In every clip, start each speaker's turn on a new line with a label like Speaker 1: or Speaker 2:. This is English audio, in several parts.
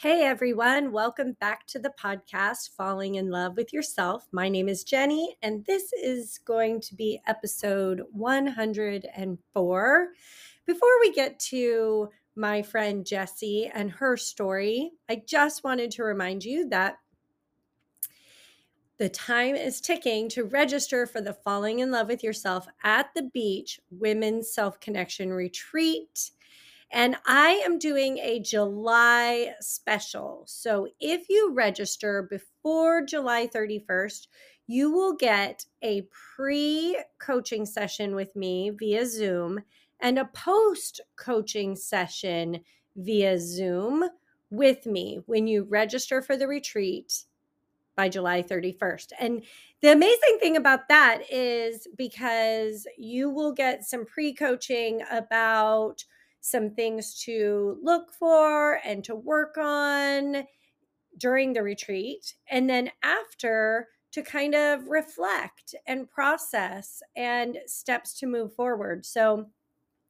Speaker 1: Hey everyone, welcome back to the podcast Falling in Love with Yourself. My name is Jenny, and this is going to be episode 104. Before we get to my friend Jessy and her story, I just wanted to remind you that the time is ticking to register for the Falling in Love with Yourself at the Beach Women's Self Connection Retreat. And I am doing a July special. So if you register before July 31st, you will get a pre coaching session with me via Zoom and a post coaching session via Zoom with me when you register for the retreat by July 31st. And the amazing thing about that is because you will get some pre coaching about some things to look for and to work on during the retreat. And then after, to kind of reflect and process and steps to move forward. So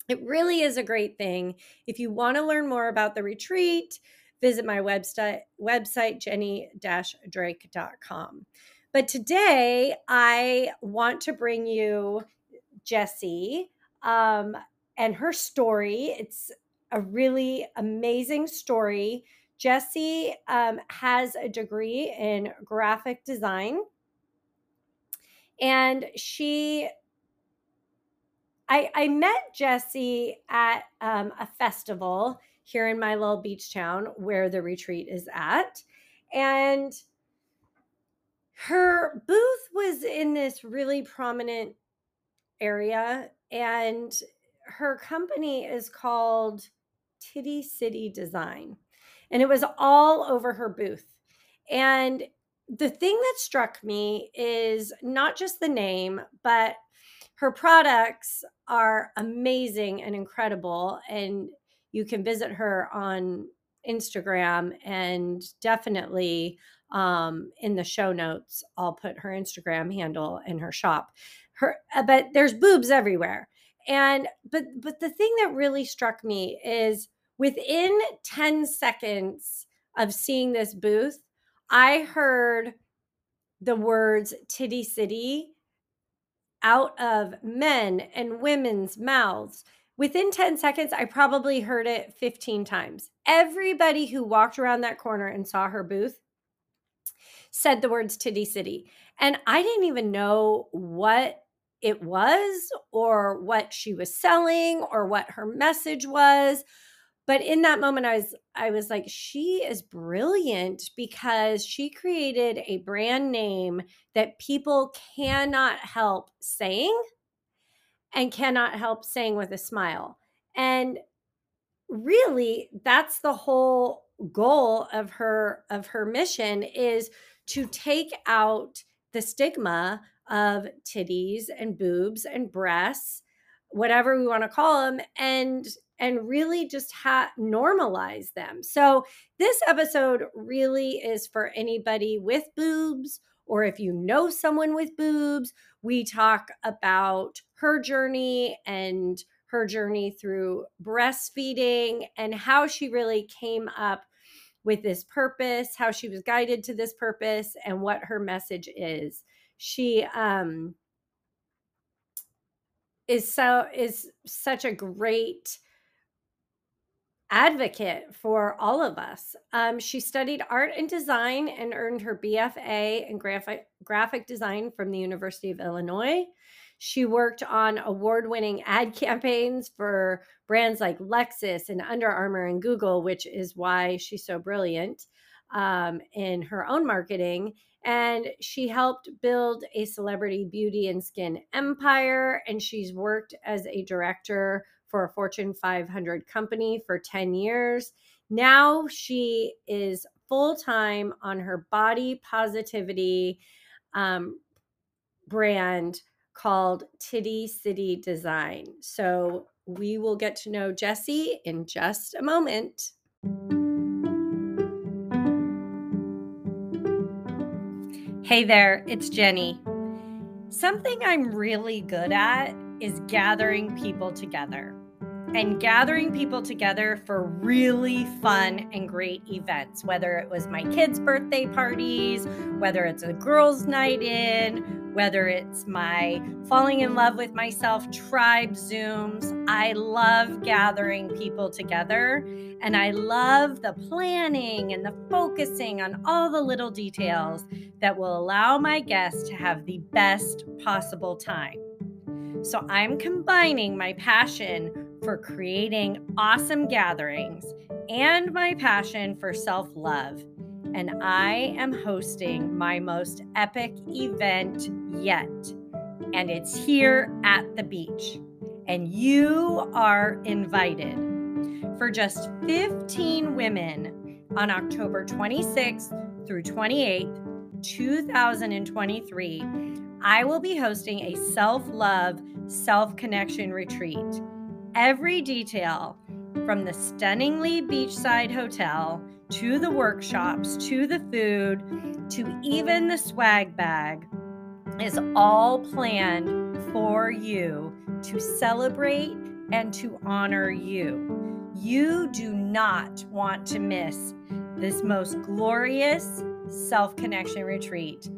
Speaker 1: it really is a great thing. If you want to learn more about the retreat, visit my website, website jenny-drake.com. But today I want to bring you Jessy. Um, and her story. It's a really amazing story. Jessy um, has a degree in graphic design. And she, I, I met Jessy at um, a festival here in my little beach town where the retreat is at. And her booth was in this really prominent area. And her company is called Titty City Design, and it was all over her booth. And the thing that struck me is not just the name, but her products are amazing and incredible. And you can visit her on Instagram and definitely um, in the show notes, I'll put her Instagram handle in her shop. Her, but there's boobs everywhere. And but but the thing that really struck me is within 10 seconds of seeing this booth, I heard the words Titty City out of men and women's mouths. Within 10 seconds, I probably heard it 15 times. Everybody who walked around that corner and saw her booth said the words Titty City. And I didn't even know what it was or what she was selling or what her message was but in that moment i was i was like she is brilliant because she created a brand name that people cannot help saying and cannot help saying with a smile. And really that's the whole goal of her of her mission is to take out the stigma of titties and boobs and breasts, whatever we want to call them, and and really just ha- normalize them. So this episode really is for anybody with boobs or if you know someone with boobs. We talk about her journey and her journey through breastfeeding and how she really came up with this purpose, how she was guided to this purpose, and what her message is she um is so is such a great advocate for all of us. Um, she studied art and design and earned her BFA in graphic graphic design from the University of Illinois. She worked on award-winning ad campaigns for brands like Lexus and Under Armour and Google, which is why she's so brilliant um, in her own marketing. And she helped build a celebrity beauty and skin empire. And she's worked as a director for a Fortune 500 company for 10 years. Now she is full time on her body positivity um, brand called Titty City Design. So we will get to know Jessy in just a moment. Hey there, it's Jenny. Something I'm really good at is gathering people together. and gathering people together for really fun and great events, whether it was my kids' birthday parties, whether it's a girls' night in, whether it's my falling in love with myself tribe Zooms. I love gathering people together and I love the planning and the focusing on all the little details that will allow my guests to have the best possible time. So I'm combining my passion for creating awesome gatherings and my passion for self love. And I am hosting my most epic event yet. And it's here at the beach. And you are invited for just 15 women on October 26th through 28th, 2023 I will be hosting a self love, self connection retreat. Every detail from the stunningly beachside hotel to the workshops to the food to even the swag bag is all planned for you to celebrate and to honor you. You do not want to miss this most glorious self connection retreat.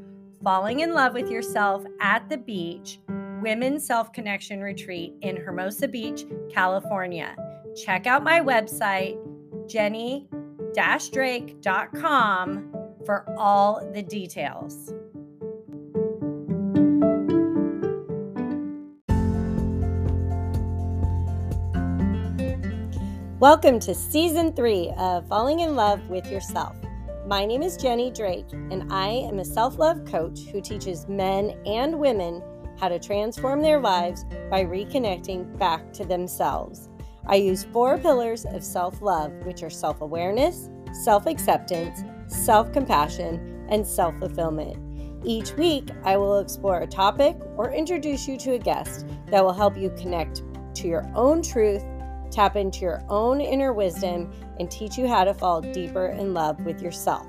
Speaker 1: Falling in Love with Yourself at the Beach Women's Self Connection Retreat in Hermosa Beach, California. Check out my website, jenny drake.com, for all the details. Welcome to season three of Falling in Love with Yourself. My name is Jenny Drake, and I am a self love coach who teaches men and women how to transform their lives by reconnecting back to themselves. I use four pillars of self love, which are self awareness, self acceptance, self compassion, and self fulfillment. Each week, I will explore a topic or introduce you to a guest that will help you connect to your own truth tap into your own inner wisdom, and teach you how to fall deeper in love with yourself.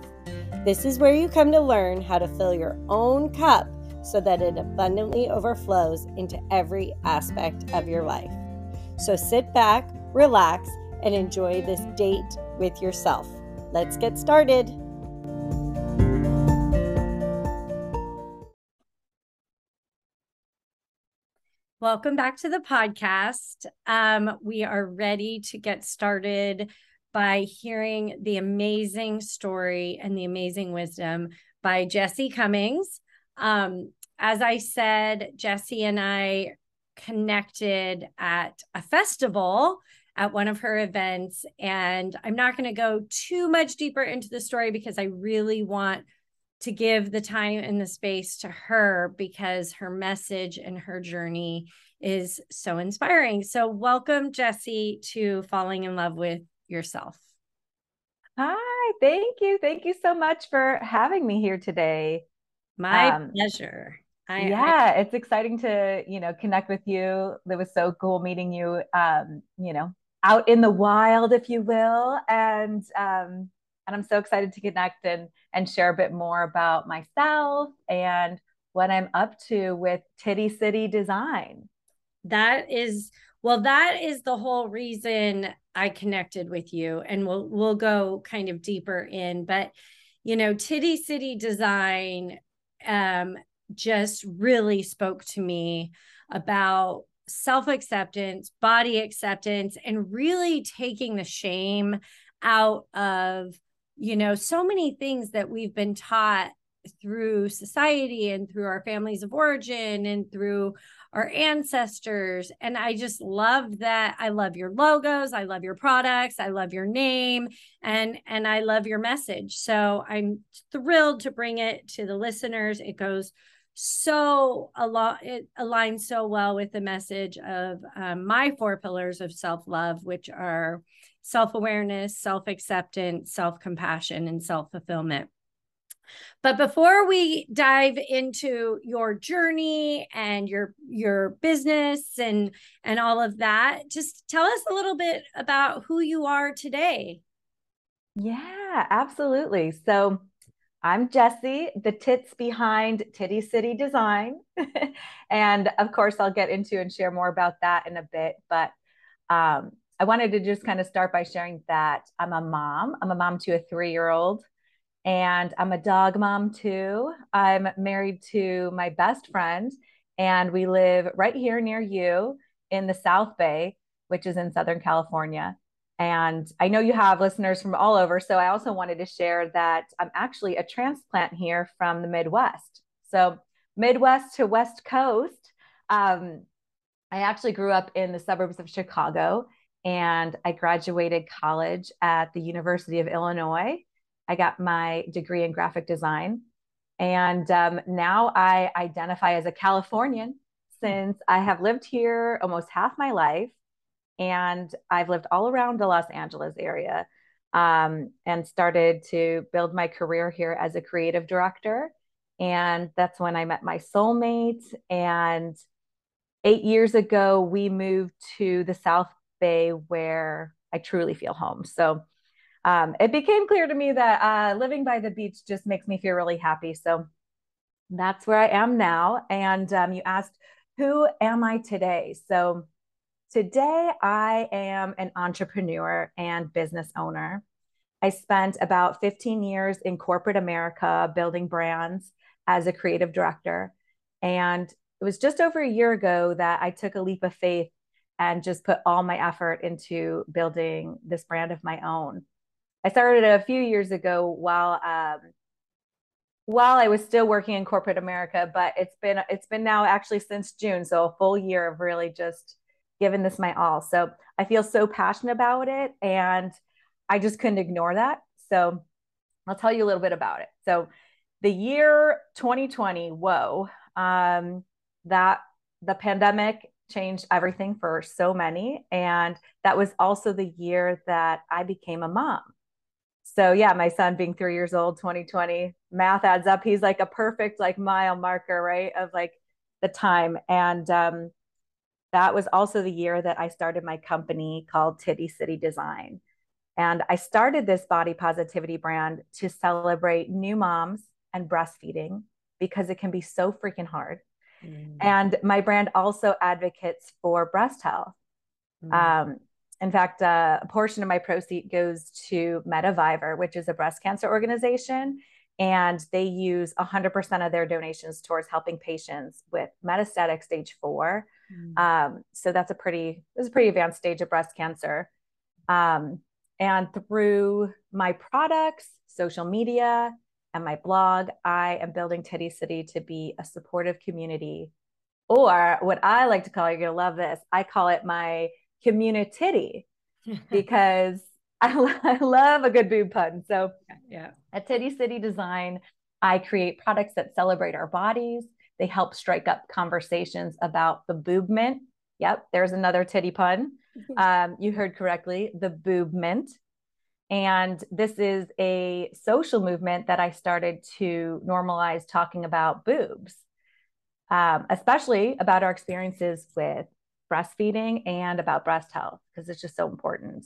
Speaker 1: This is where you come to learn how to fill your own cup so that it abundantly overflows into every aspect of your life. So sit back, relax, and enjoy this date with yourself. Let's get started. Welcome back to the podcast. Um, we are ready to get started by hearing the amazing story and the amazing wisdom by Jessy Cummings. Um, as I said, Jessy and I connected at a festival at one of her events. And I'm not going to go too much deeper into the story because I really want to give the time and the space to her because her message and her journey is so inspiring. So, welcome, Jessy, to Falling in Love with Yourself.
Speaker 2: Hi, thank you. Thank you so much for having me here today.
Speaker 1: My um, pleasure.
Speaker 2: I, yeah, I, it's exciting to, you know, connect with you. It was so cool meeting you, um, you know, out in the wild, if you will. And um, and I'm so excited to connect and and share a bit more about myself and what I'm up to with Titty City Design.
Speaker 1: That is well that is the whole reason I connected with you and we'll we'll go kind of deeper in but you know Titty City Design um just really spoke to me about self acceptance, body acceptance, and really taking the shame out of you know, so many things that we've been taught through society and through our families of origin and through our ancestors. And i just love that. I love your logos. I love your products. I love your name. And and i love your message. So i'm thrilled to bring it to the listeners. It goes so a lot it aligns so well with the message of um, my four pillars of self-love which are self awareness, self acceptance, self compassion, and self fulfillment. But before we dive into your journey and your your business and and all of that, just tell us a little bit about who you are today.
Speaker 2: Yeah, absolutely. So I'm Jessy, the tits behind Titty City Design. and of course, I'll get into and share more about that in a bit. But um, I wanted to just kind of start by sharing that I'm a mom. I'm a mom to a three year old, and I'm a dog mom too. I'm married to my best friend, and we live right here near you in the South Bay, which is in Southern California. And I know you have listeners from all over. So I also wanted to share that I'm actually a transplant here from the Midwest. So, Midwest to West Coast. Um, I actually grew up in the suburbs of Chicago and I graduated college at the University of Illinois. I got my degree in graphic design. And um, now I identify as a Californian since I have lived here almost half my life and I've lived all around the Los Angeles area um, and started to build my career here as a creative director. And that's when I met my soulmate. And eight years ago, we moved to the South Bay where I truly feel home. So um, it became clear to me that uh, living by the beach just makes me feel really happy. So that's where I am now. And um, you asked, who am I today? So Today, I am an entrepreneur and business owner. I spent about 15 years in corporate America building brands as a creative director. And it was just over a year ago that I took a leap of faith and just put all my effort into building this brand of my own. I started a few years ago while um, while I was still working in corporate America, but it's been it's been now actually since June, so a full year of really just given this my all. So I feel so passionate about it and I just couldn't ignore that. So I'll tell you a little bit about it. So the year 2020, whoa, um, that the pandemic changed everything for so many. And that was also the year that I became a mom. So yeah, my son being three years old, 2020, math adds up. He's like a perfect like mile marker, right? Of like the time. And um, that was also the year that I started my company called Titty City Design. And I started this body positivity brand to celebrate new moms and breastfeeding because it can be so freaking hard. Mm. And my brand also advocates for breast health. Mm. Um, in fact, uh, a portion of my proceed goes to METAvivor, which is a breast cancer organization. And they use 100% of their donations towards helping patients with metastatic stage four Mm. Um, so that's a pretty, this is a pretty advanced stage of breast cancer. Um, and through my products, social media, and my blog, I am building Titty City to be a supportive community. Or what I like to call, you're going to love this, I call it my community because I, I love a good boob pun. So, yeah, at Titty City Design, I create products that celebrate our bodies, they help strike up conversations about the boobment. Yep, there's another titty pun. Um, you heard correctly, the boobment. And this is a social movement that I started to normalize talking about boobs, um, especially about our experiences with breastfeeding and about breast health, because it's just so important.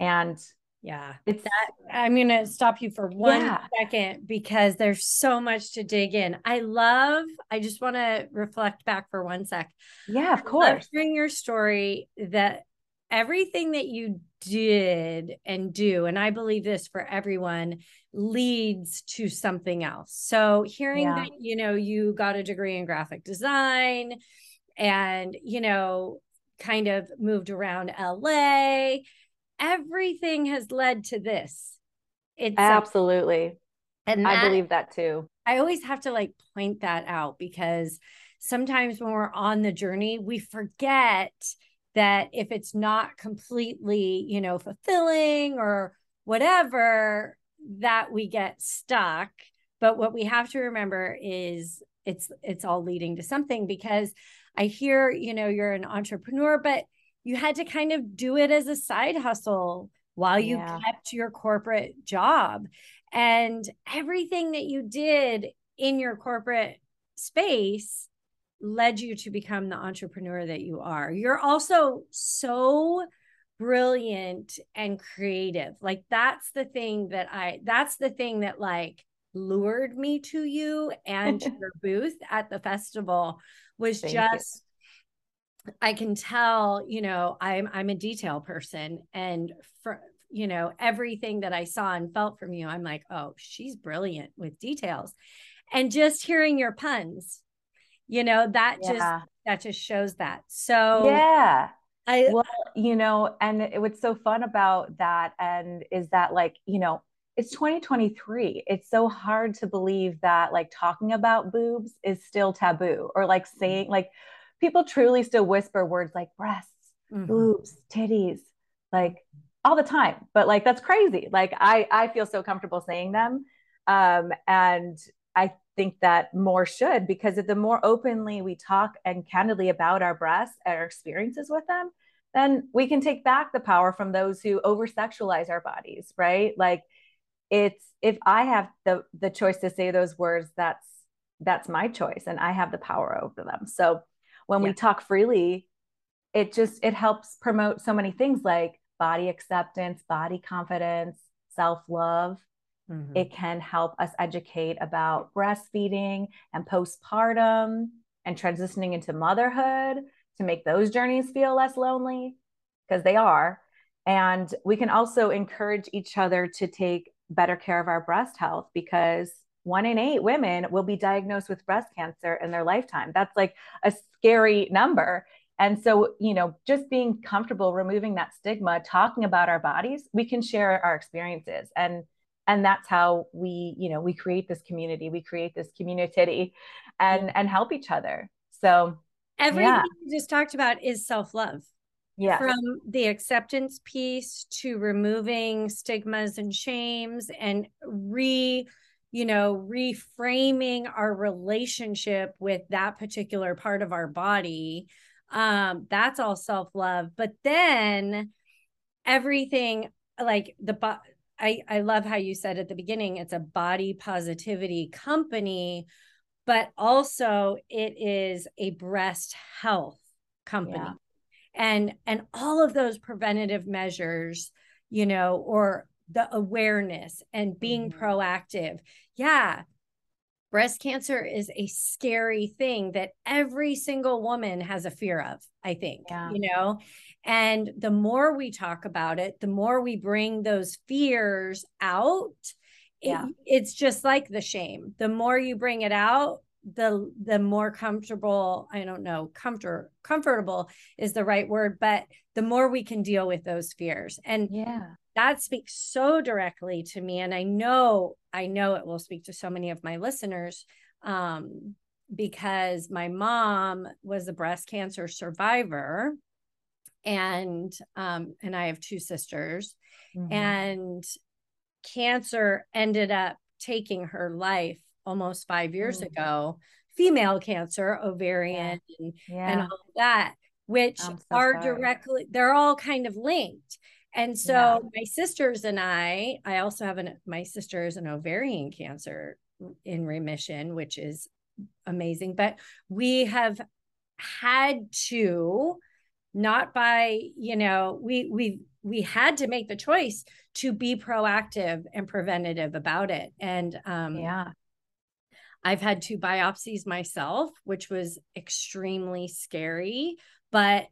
Speaker 2: And
Speaker 1: yeah. It's that I'm going to stop you for one yeah. second because there's so much to dig in. I love, I just want to reflect back for one sec.
Speaker 2: Yeah, of course.
Speaker 1: Hearing your story that everything that you did and do, and I believe this for everyone, leads to something else. So hearing yeah. that, you know, you got a degree in graphic design and, you know, kind of moved around LA everything has led to this.
Speaker 2: It's absolutely. And that, I believe that too.
Speaker 1: I always have to like point that out because sometimes when we're on the journey, we forget that if it's not completely, you know, fulfilling or whatever, that we get stuck. But what we have to remember is it's it's all leading to something because I hear, you know, you're an entrepreneur, but you had to kind of do it as a side hustle while you yeah. kept your corporate job. And everything that you did in your corporate space led you to become the entrepreneur that you are. You're also so brilliant and creative. Like that's the thing that I that's the thing that like lured me to you and to your booth at the festival was Thank just I can tell, you know, I'm I'm a detail person and for you know, everything that I saw and felt from you, I'm like, "Oh, she's brilliant with details." And just hearing your puns, you know, that yeah. just that just shows that. So
Speaker 2: Yeah. I well, you know, and it, what's so fun about that and is that like, you know, it's 2023. It's so hard to believe that like talking about boobs is still taboo or like mm-hmm. saying like people truly still whisper words like breasts, mm-hmm. boobs, titties, like all the time. But like that's crazy. Like I I feel so comfortable saying them. Um, and I think that more should because if the more openly we talk and candidly about our breasts and our experiences with them, then we can take back the power from those who over sexualize our bodies, right? Like it's if I have the the choice to say those words, that's that's my choice and I have the power over them. So when yeah. we talk freely, it just it helps promote so many things like body acceptance, body confidence, self-love. Mm-hmm. It can help us educate about breastfeeding and postpartum and transitioning into motherhood to make those journeys feel less lonely because they are. And we can also encourage each other to take better care of our breast health because one in eight women will be diagnosed with breast cancer in their lifetime. That's like a scary number. And so, you know, just being comfortable removing that stigma, talking about our bodies, we can share our experiences. And and that's how we, you know, we create this community, we create this community and and help each other. So
Speaker 1: everything yeah. you just talked about is self-love.
Speaker 2: Yeah.
Speaker 1: From the acceptance piece to removing stigmas and shames and re you know, reframing our relationship with that particular part of our body. Um, that's all self love. But then everything like the, I, I love how you said at the beginning, it's a body positivity company, but also it is a breast health company. Yeah. And and all of those preventative measures, you know, or the awareness and being mm-hmm. proactive. Yeah. Breast cancer is a scary thing that every single woman has a fear of, I think, yeah. you know. And the more we talk about it, the more we bring those fears out. Yeah. It, it's just like the shame. The more you bring it out, the the more comfortable i don't know comfort comfortable is the right word but the more we can deal with those fears and
Speaker 2: yeah
Speaker 1: that speaks so directly to me and i know i know it will speak to so many of my listeners um, because my mom was a breast cancer survivor and um, and i have two sisters mm-hmm. and cancer ended up taking her life almost five years mm-hmm. ago female cancer ovarian yeah. And, yeah. and all that which so are sorry. directly they're all kind of linked and so yeah. my sisters and I, I also have an my sister is an ovarian cancer in remission, which is amazing. But we have had to, not by, you know, we we we had to make the choice to be proactive and preventative about it. And um
Speaker 2: yeah.
Speaker 1: I've had two biopsies myself, which was extremely scary, but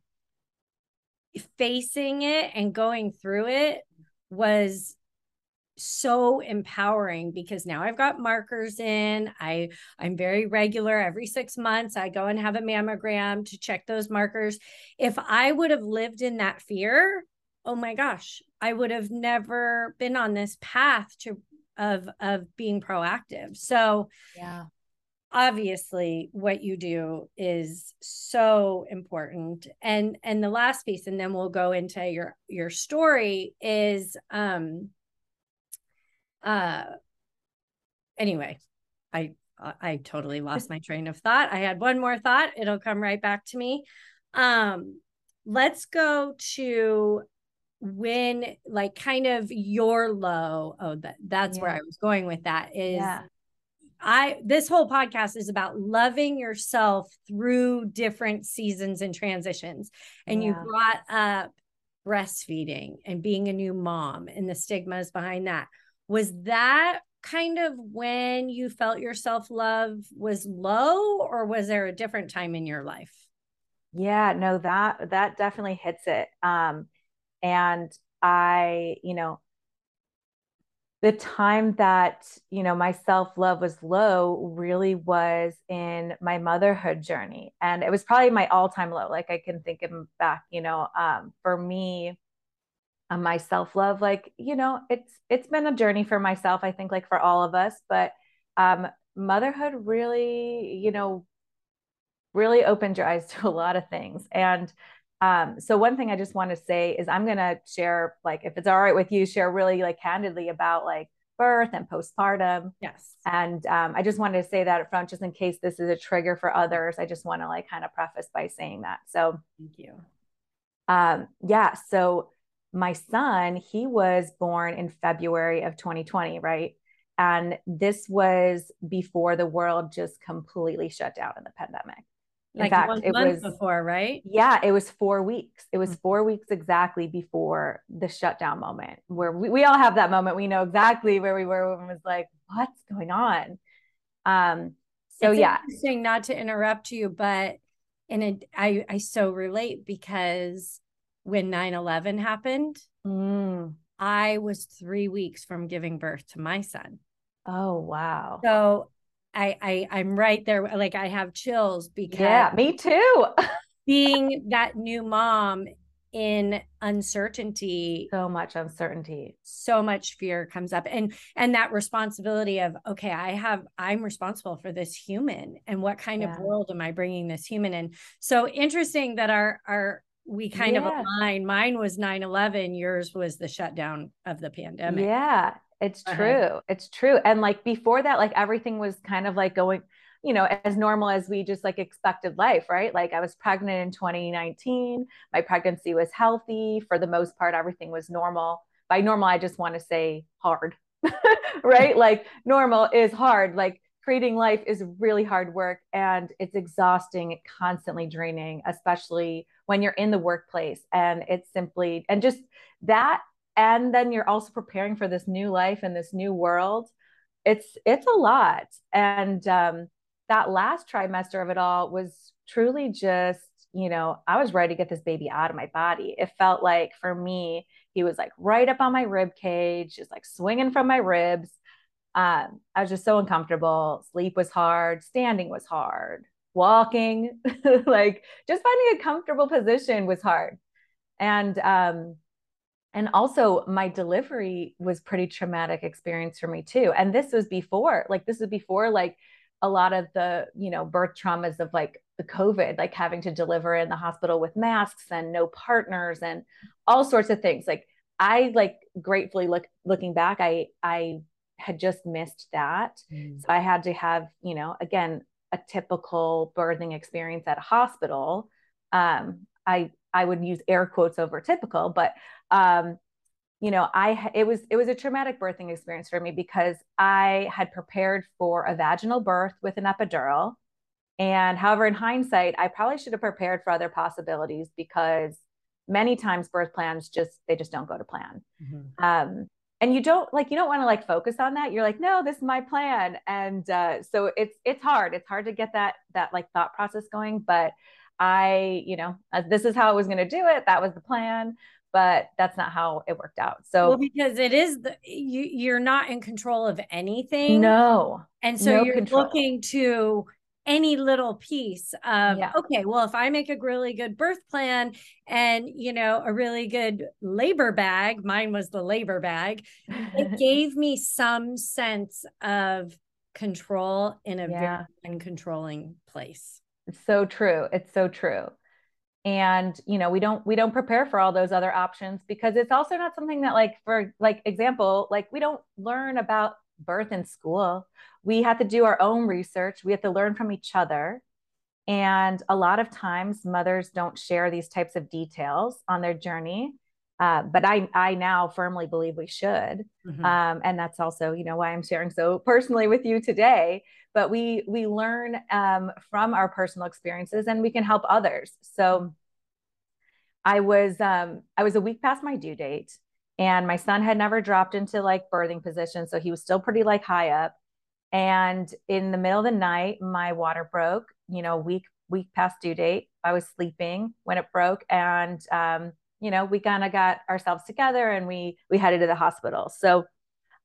Speaker 1: facing it and going through it was so empowering because now I've got markers in. I I'm very regular every 6 months I go and have a mammogram to check those markers. If I would have lived in that fear, oh my gosh, I would have never been on this path to of of being proactive. So,
Speaker 2: yeah
Speaker 1: obviously what you do is so important and and the last piece and then we'll go into your your story is um uh anyway i i totally lost my train of thought i had one more thought it'll come right back to me um let's go to when like kind of your low oh that that's yeah. where i was going with that is yeah. I this whole podcast is about loving yourself through different seasons and transitions. And yeah. you brought up breastfeeding and being a new mom and the stigmas behind that. Was that kind of when you felt your self love was low, or was there a different time in your life?
Speaker 2: Yeah, no, that that definitely hits it. Um, and I, you know, the time that, you know, my self-love was low really was in my motherhood journey. And it was probably my all-time low. Like I can think of back, you know, um, for me, uh, my self-love, like, you know, it's it's been a journey for myself, I think, like for all of us, but um motherhood really, you know, really opened your eyes to a lot of things. And um, so one thing I just want to say is I'm gonna share, like, if it's all right with you, share really like candidly about like birth and postpartum.
Speaker 1: Yes.
Speaker 2: And um, I just wanted to say that up front, just in case this is a trigger for others. I just want to like kind of preface by saying that. So
Speaker 1: thank you.
Speaker 2: Um, yeah. So my son, he was born in February of 2020, right? And this was before the world just completely shut down in the pandemic.
Speaker 1: In like fact, it was before, right?
Speaker 2: Yeah, it was four weeks. It was mm-hmm. four weeks exactly before the shutdown moment, where we, we all have that moment. We know exactly where we were when it was like, what's going on? Um, so
Speaker 1: it's
Speaker 2: yeah.
Speaker 1: Interesting, not to interrupt you, but and it, I I so relate because when 9-11 happened,
Speaker 2: mm.
Speaker 1: I was three weeks from giving birth to my son.
Speaker 2: Oh wow.
Speaker 1: So I, I I'm right there. Like I have chills because
Speaker 2: yeah, me too.
Speaker 1: being that new mom in uncertainty
Speaker 2: so much uncertainty
Speaker 1: so much fear comes up and and that responsibility of okay i have i'm responsible for this human and what kind yeah. of world am i bringing this human in so interesting that our our we kind yeah. of align mine was 9-11 yours was the shutdown of the pandemic
Speaker 2: yeah it's uh-huh. true. It's true. And like before that, like everything was kind of like going, you know, as normal as we just like expected life, right? Like I was pregnant in 2019. My pregnancy was healthy. For the most part, everything was normal. By normal, I just want to say hard, right? like normal is hard. Like creating life is really hard work and it's exhausting, constantly draining, especially when you're in the workplace. And it's simply, and just that and then you're also preparing for this new life and this new world it's it's a lot. And um, that last trimester of it all was truly just you know i was ready to get this baby out of my body. It felt like for me he was like right up on my rib cage just like swinging from my ribs. Um, i was just so uncomfortable. Sleep was hard. Standing was hard. Walking like just finding a comfortable position was hard. And um, and also my delivery was pretty traumatic experience for me too and this was before like this was before like a lot of the you know birth traumas of like the covid like having to deliver in the hospital with masks and no partners and all sorts of things. Like i like gratefully look looking back i i had just missed that. Mm. so i had to have you know again a typical birthing experience at a hospital. Um i i would use air quotes over typical but um, you know, I it was it was a traumatic birthing experience for me because I had prepared for a vaginal birth with an epidural. And however, in hindsight, I probably should have prepared for other possibilities because many times birth plans just they just don't go to plan. Mm-hmm. Um, and you don't like you don't want to like focus on that. You're like, no, this is my plan, and uh, so it's it's hard. It's hard to get that that like thought process going. But I, you know, uh, this is how I was going to do it. That was the plan but that's not how it worked out. So
Speaker 1: well, because it is the you you're not in control of anything.
Speaker 2: No.
Speaker 1: And so no you're control. looking to any little piece of yeah. okay, well, if I make a really good birth plan and you know a really good labor bag, mine was the labor bag, it gave me some sense of control in a yeah. very uncontrolling place.
Speaker 2: It's so true. It's so true and you know we don't we don't prepare for all those other options because it's also not something that like for like example like we don't learn about birth in school we have to do our own research we have to learn from each other and a lot of times mothers don't share these types of details on their journey uh, but I, I now firmly believe we should, mm-hmm. um, and that's also, you know, why I'm sharing so personally with you today. But we we learn um, from our personal experiences, and we can help others. So, I was um, I was a week past my due date, and my son had never dropped into like birthing position, so he was still pretty like high up. And in the middle of the night, my water broke. You know, week week past due date, I was sleeping when it broke, and um, you know, we kind of got ourselves together and we we headed to the hospital. So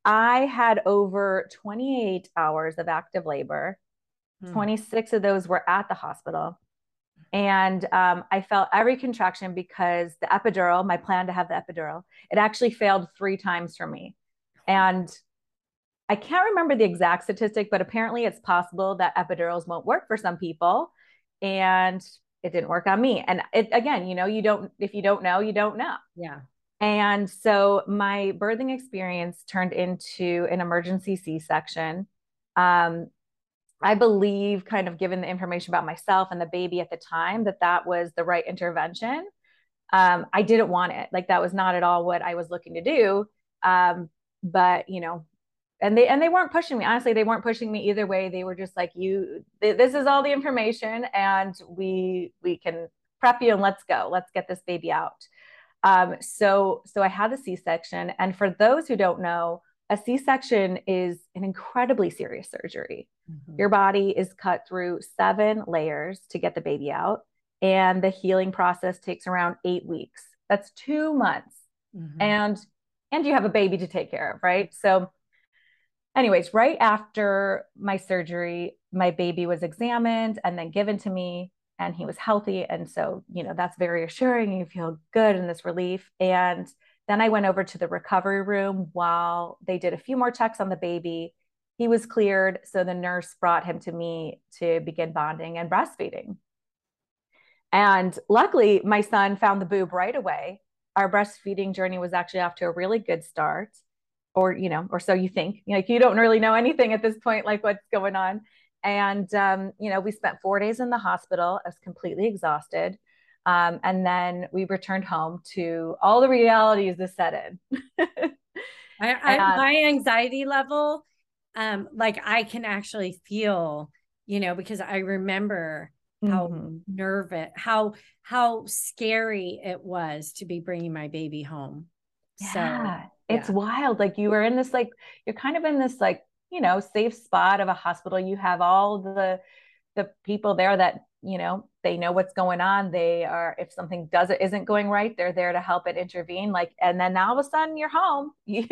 Speaker 2: I had over 28 hours of active labor. Hmm. 26 of those were at the hospital. And um, I felt every contraction because the epidural, my plan to have the epidural, it actually failed three times for me. And I can't remember the exact statistic, but apparently it's possible that epidurals won't work for some people. And it didn't work on me. And it, again, you know, you don't, if you don't know, you don't know.
Speaker 1: Yeah.
Speaker 2: And so my birthing experience turned into an emergency C section. Um, I believe, kind of given the information about myself and the baby at the time, that that was the right intervention. Um, I didn't want it. Like that was not at all what I was looking to do. Um, but you know, and they and they weren't pushing me. Honestly, they weren't pushing me either way. They were just like, "You, th- this is all the information, and we we can prep you and let's go. Let's get this baby out." Um, so so I had the C-section, and for those who don't know, a C-section is an incredibly serious surgery. Mm-hmm. Your body is cut through seven layers to get the baby out, and the healing process takes around eight weeks. That's two months, mm-hmm. and and you have a baby to take care of, right? So, anyways, right after my surgery, my baby was examined and then given to me and he was healthy. And so, you know, that's very assuring. You feel good in this relief. And then I went over to the recovery room while they did a few more checks on the baby. He was cleared. So the nurse brought him to me to begin bonding and breastfeeding. And luckily, my son found the boob right away. Our breastfeeding journey was actually off to a really good start, or, you know, or so you think. Like, you don't really know anything at this point, like what's going on. And, um, you know, we spent four days in the hospital. I was completely exhausted. Um, and then we returned home to all the realities that set in.
Speaker 1: I, I, my anxiety level, um, like I can actually feel, you know, because I remember how mm-hmm. nervous, how how scary it was to be bringing my baby home.
Speaker 2: Yeah, so, it's yeah. wild. Like you were in this, like you're kind of in this like you know safe spot of a hospital. You have all the the people there that you know they know what's going on. They are if something doesn't isn't going right they're there to help it intervene. Like and then now all of a sudden you're home. You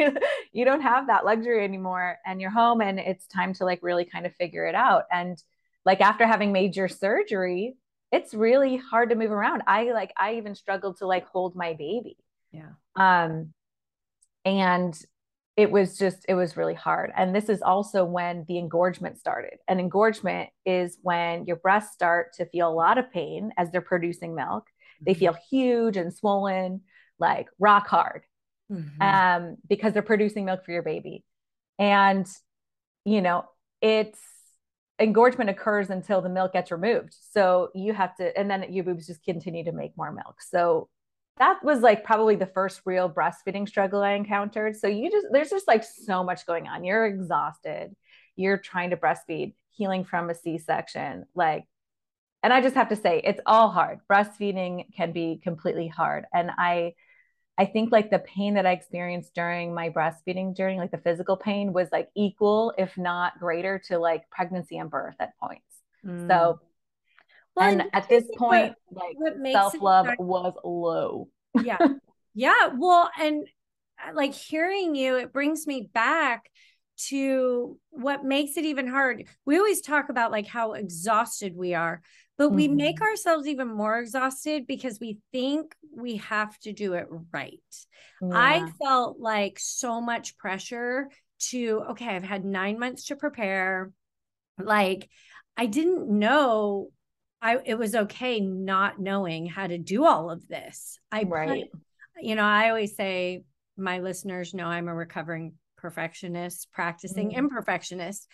Speaker 2: you don't have that luxury anymore and you're home and it's time to like really kind of figure it out. And like after having major surgery it's really hard to move around. I like i even struggled to like hold my baby.
Speaker 1: Yeah.
Speaker 2: Um and it was just it was really hard. And this is also when the engorgement started. And engorgement is when your breasts start to feel a lot of pain as they're producing milk. They mm-hmm. feel huge and swollen like rock hard mm-hmm. um, because they're producing milk for your baby. And you know it's engorgement occurs until the milk gets removed. So you have to and then your boobs just continue to make more milk. So that was like probably the first real breastfeeding struggle I encountered. So you just there's just like so much going on. You're exhausted. You're trying to breastfeed, healing from a C-section, like and I just have to say it's all hard. Breastfeeding can be completely hard. And I I think like the pain that I experienced during my breastfeeding journey, like the physical pain was like equal, if not greater, to like pregnancy and birth at points. Mm. So well, and at this point, what, like self love was low.
Speaker 1: yeah. Yeah. Well, and uh, like hearing you, it brings me back to what makes it even hard. We always talk about like how exhausted we are, but mm-hmm. we make ourselves even more exhausted because we think we have to do it right. Yeah. I felt like so much pressure to, okay, I've had nine months to prepare. Like, I didn't know I it was okay not knowing how to do all of this. I
Speaker 2: right.
Speaker 1: You know, I always say my listeners know I'm a recovering perfectionist, practicing mm. imperfectionist.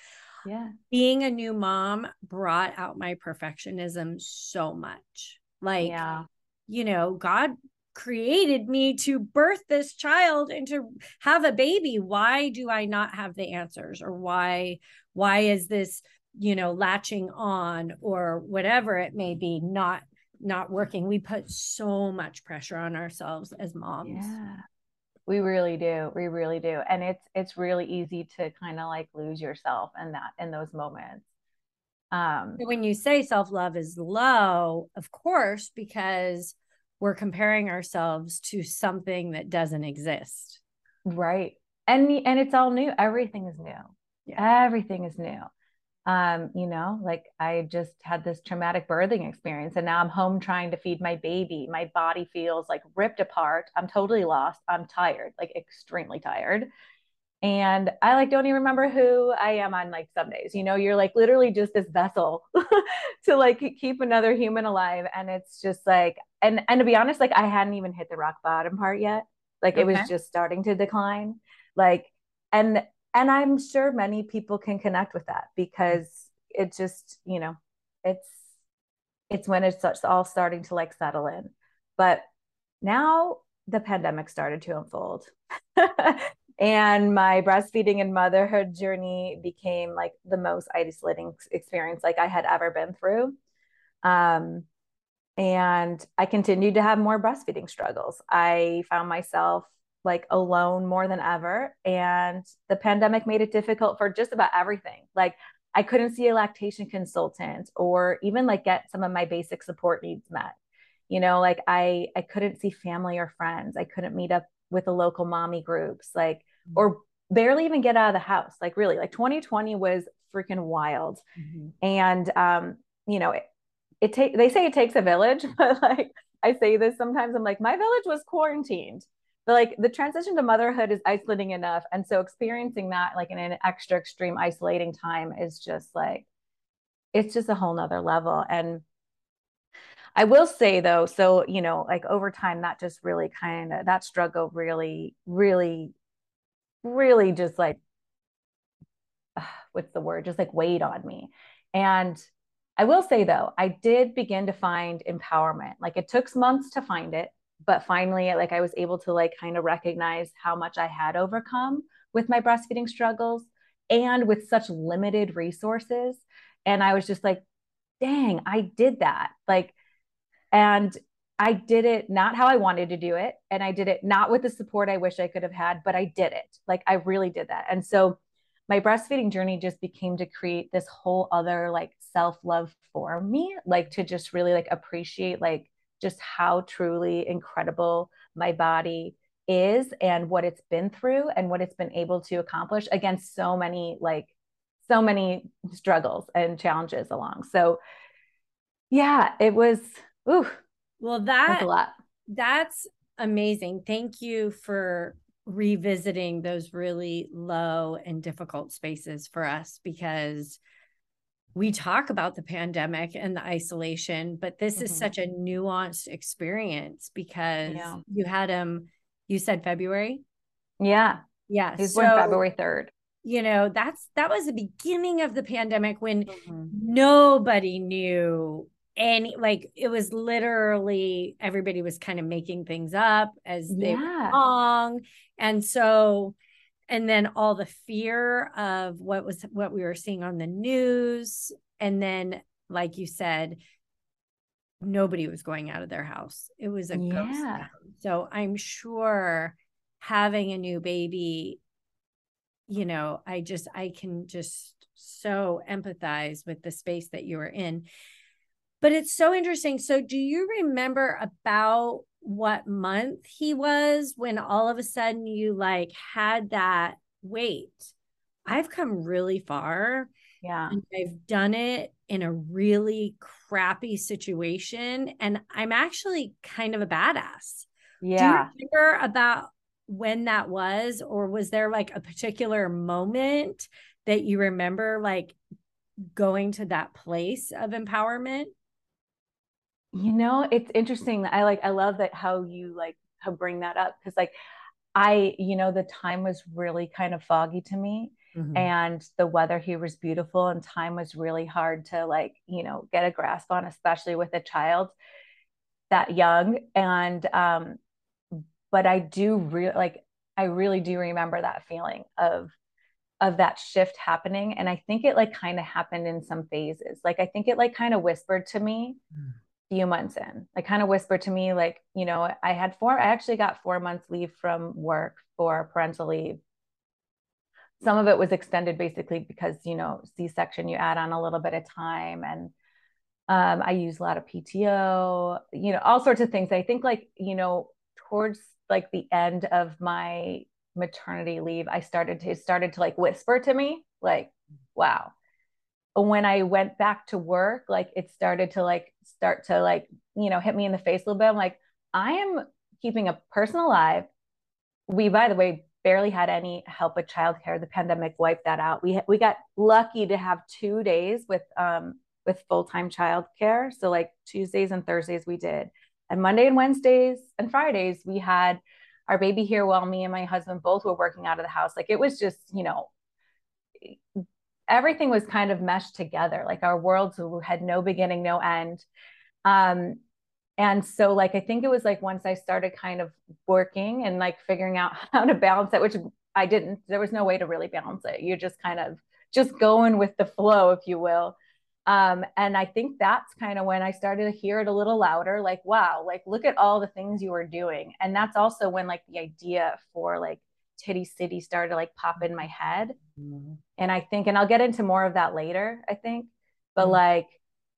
Speaker 2: Yeah.
Speaker 1: Being a new mom brought out my perfectionism so much. Like, yeah. you know, God created me to birth this child and to have a baby. Why do I not have the answers? Or why, why is this you know latching on or whatever it may be not not working we put so much pressure on ourselves as moms
Speaker 2: yeah we really do we really do and it's it's really easy to kind of like lose yourself in that in those moments Um,
Speaker 1: when you say self love is low, of course, because we're comparing ourselves to something that doesn't exist.
Speaker 2: Right. And and it's all new. Everything is new. Yeah. Everything is new. Um, you know, like I just had this traumatic birthing experience and now I'm home trying to feed my baby. My body feels like ripped apart. I'm totally lost. I'm tired, like extremely tired and i like don't even remember who i am on like some days you know you're like literally just this vessel to like keep another human alive and it's just like and and to be honest like i hadn't even hit the rock bottom part yet like okay. it was just starting to decline like and and i'm sure many people can connect with that because it just you know it's it's when it's all starting to like settle in. But now the pandemic started to unfold. And my breastfeeding and motherhood journey became like the most isolating experience like i had ever been through. Um, and i continued to have more breastfeeding struggles. I found myself like alone more than ever and the pandemic made it difficult for just about everything like i couldn't see a lactation consultant or even like get some of my basic support needs met you know like i i couldn't see family or friends i couldn't meet up with the local mommy groups like or barely even get out of the house. Like really, like 2020 was freaking wild. Mm-hmm. And um, you know, it, it take they say it takes a village, but like I say this sometimes, I'm like, my village was quarantined. But like the transition to motherhood is isolating enough. And so experiencing that like in an extra extreme isolating time is just like it's just a whole nother level. And I will say though, so you know, like over time, that just really kind of that struggle really, really really just like uh, what's the word just like weighed on me and i will say though i did begin to find empowerment like it took months to find it but finally like i was able to like kind of recognize how much i had overcome with my breastfeeding struggles and with such limited resources and i was just like dang i did that like and I did it not how I wanted to do it. And I did it not with the support I wish I could have had, but I did it. Like I really did that. And so my breastfeeding journey just became to create this whole other like self love for me, like to just really like appreciate like just how truly incredible my body is and what it's been through and what it's been able to accomplish against so many like so many struggles and challenges along. So yeah, it was ooh,
Speaker 1: well, that, that's a lot. That's amazing. Thank you for revisiting those really low and difficult spaces for us because we talk about the pandemic and the isolation, but this mm-hmm. is such a nuanced experience because yeah. you had him, you said February?
Speaker 2: Yeah.
Speaker 1: Yeah.
Speaker 2: He's so, born February 3rd.
Speaker 1: You know, that's that was the beginning of the pandemic when mm-hmm. nobody knew any like it was literally everybody was kind of making things up as they yeah. went along and so and then all the fear of what was what we were seeing on the news and then like you said nobody was going out of their house it was a yeah. ghost town. so i'm sure having a new baby you know i just i can just so empathize with the space that you were in but it's so interesting. So, do you remember about what month he was when all of a sudden you like had that wait? I've come really far.
Speaker 2: Yeah.
Speaker 1: I've done it in a really crappy situation. And I'm actually kind of a badass.
Speaker 2: Yeah.
Speaker 1: Do you remember about when that was? Or was there like a particular moment that you remember like going to that place of empowerment?
Speaker 2: You know, it's interesting. I like, I love that how you like how bring that up because like I, you know, the time was really kind of foggy to me. Mm-hmm. And the weather here was beautiful, and time was really hard to like, you know, get a grasp on, especially with a child that young. And, um, but I do really like, I really do remember that feeling of of that shift happening and i think it like kind of happened in some phases like i think it like kind of whispered to me mm few months in. Like kind of whispered to me like you know i had four i actually got four months leave from work for parental leave. Some of it was extended basically because you know c-section you add on a little bit of time and um, i use a lot of pto you know all sorts of things. I think like you know towards like the end of my maternity leave i started to started to like whisper to me like wow when i went back to work like it started to like start to like you know hit me in the face a little bit i'm like i am keeping a person alive we by the way barely had any help with childcare. The pandemic wiped that out. We we got lucky to have two days with um with full time childcare. So like Tuesdays and Thursdays we did, and Monday and Wednesdays and Fridays we had our baby here while me and my husband both were working out of the house. Like it was just you know everything was kind of meshed together. Like our worlds had no beginning, no end. Um, and so like i think it was like once i started kind of working and like figuring out how to balance it which i didn't there was no way to really balance it you're just kind of just going with the flow if you will um, and i think that's kind of when i started to hear it a little louder like wow like look at all the things you were doing and that's also when like the idea for like titty city started to like pop in my head. Mm-hmm. and i think and i'll get into more of that later i think. But mm-hmm. like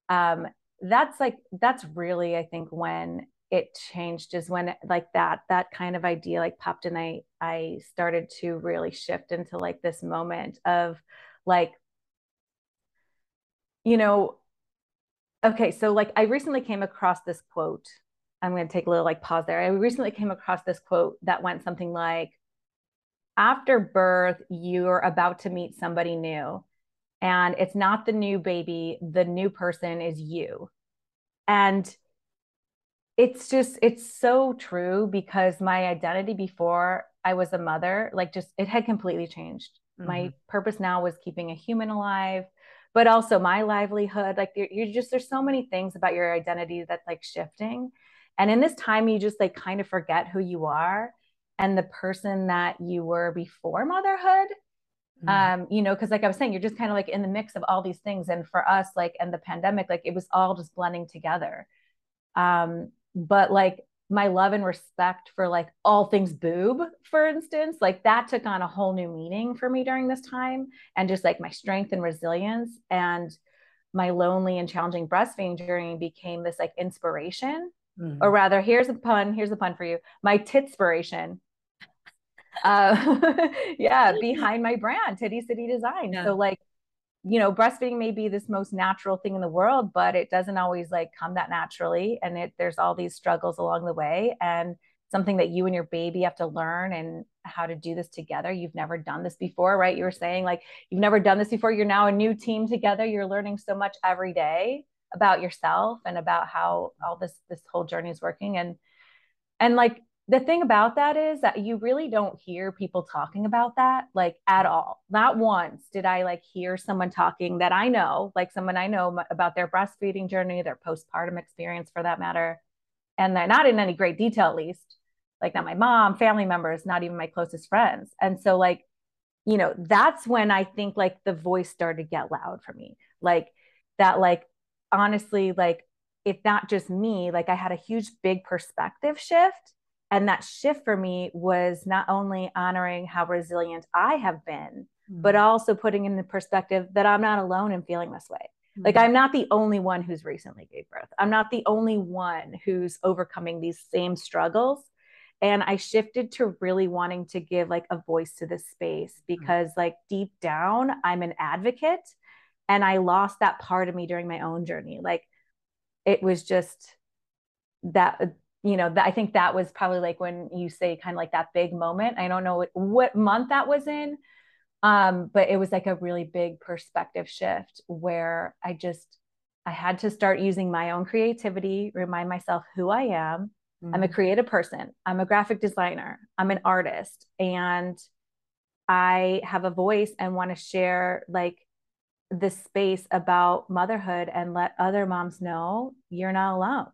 Speaker 2: um that's like that's really i think when it changed is when like that that kind of idea like popped and i i started to really shift into like this moment of like you know okay so like i recently came across this quote. I'm going to take a little like pause there. I recently came across this quote that went something like after birth you're about to meet somebody new. And it's not the new baby the new person is you. And it's just it's so true because my identity before i was a mother like just it had completely changed. Mm-hmm. my purpose now was keeping a human alive but also my livelihood. Like you're just there's so many things about your identity that's like shifting. And in this time you just like kind of forget who you are and the person that you were before motherhood mm-hmm. um you know because like i was saying you're just kind of like in the mix of all these things and for us like and the pandemic like it was all just blending together um but like my love and respect for like all things boob for instance like that took on a whole new meaning for me during this time and just like my strength and resilience and my lonely and challenging breastfeeding journey became this like inspiration mm-hmm. or rather here's a pun here's a pun for you my titspiration uh, yeah, behind my brand, Titty City Design. Yeah. So like, you know, breastfeeding may be this most natural thing in the world, but it doesn't always like come that naturally. And it there's all these struggles along the way. And something that you and your baby have to learn and how to do this together. You've never done this before, right? You were saying like you've never done this before. You're now a new team together. You're learning so much every day about yourself and about how all this this whole journey is working. And and like the thing about that is that you really don't hear people talking about that like at all. Not once did I like hear someone talking that I know, like someone I know about their breastfeeding journey, their postpartum experience for that matter. And they're not in any great detail, at least. Like, not my mom, family members, not even my closest friends. And so, like, you know, that's when I think like the voice started to get loud for me. Like, that, like, honestly, like, it's not just me, like, I had a huge, big perspective shift and that shift for me was not only honoring how resilient I have been, mm-hmm. but also putting in the perspective that I'm not alone in feeling this way. Mm-hmm. Like I'm not the only one who's recently gave birth. I'm not the only one who's overcoming these same struggles. And I shifted to really wanting to give like a voice to this space mm-hmm. because mm-hmm. like deep down I'm an advocate and I lost that part of me during my own journey. Like it was just that you know, I think that was probably like when you say kind of like that big moment. I don't know what, what month that was in, um, but it was like a really big perspective shift where I just I had to start using my own creativity, remind myself who I am. Mm-hmm. I'm a mm-hmm. creative person. I'm a graphic designer. I'm an artist, and I have a voice and want to share like this space about motherhood and let other moms know you're not alone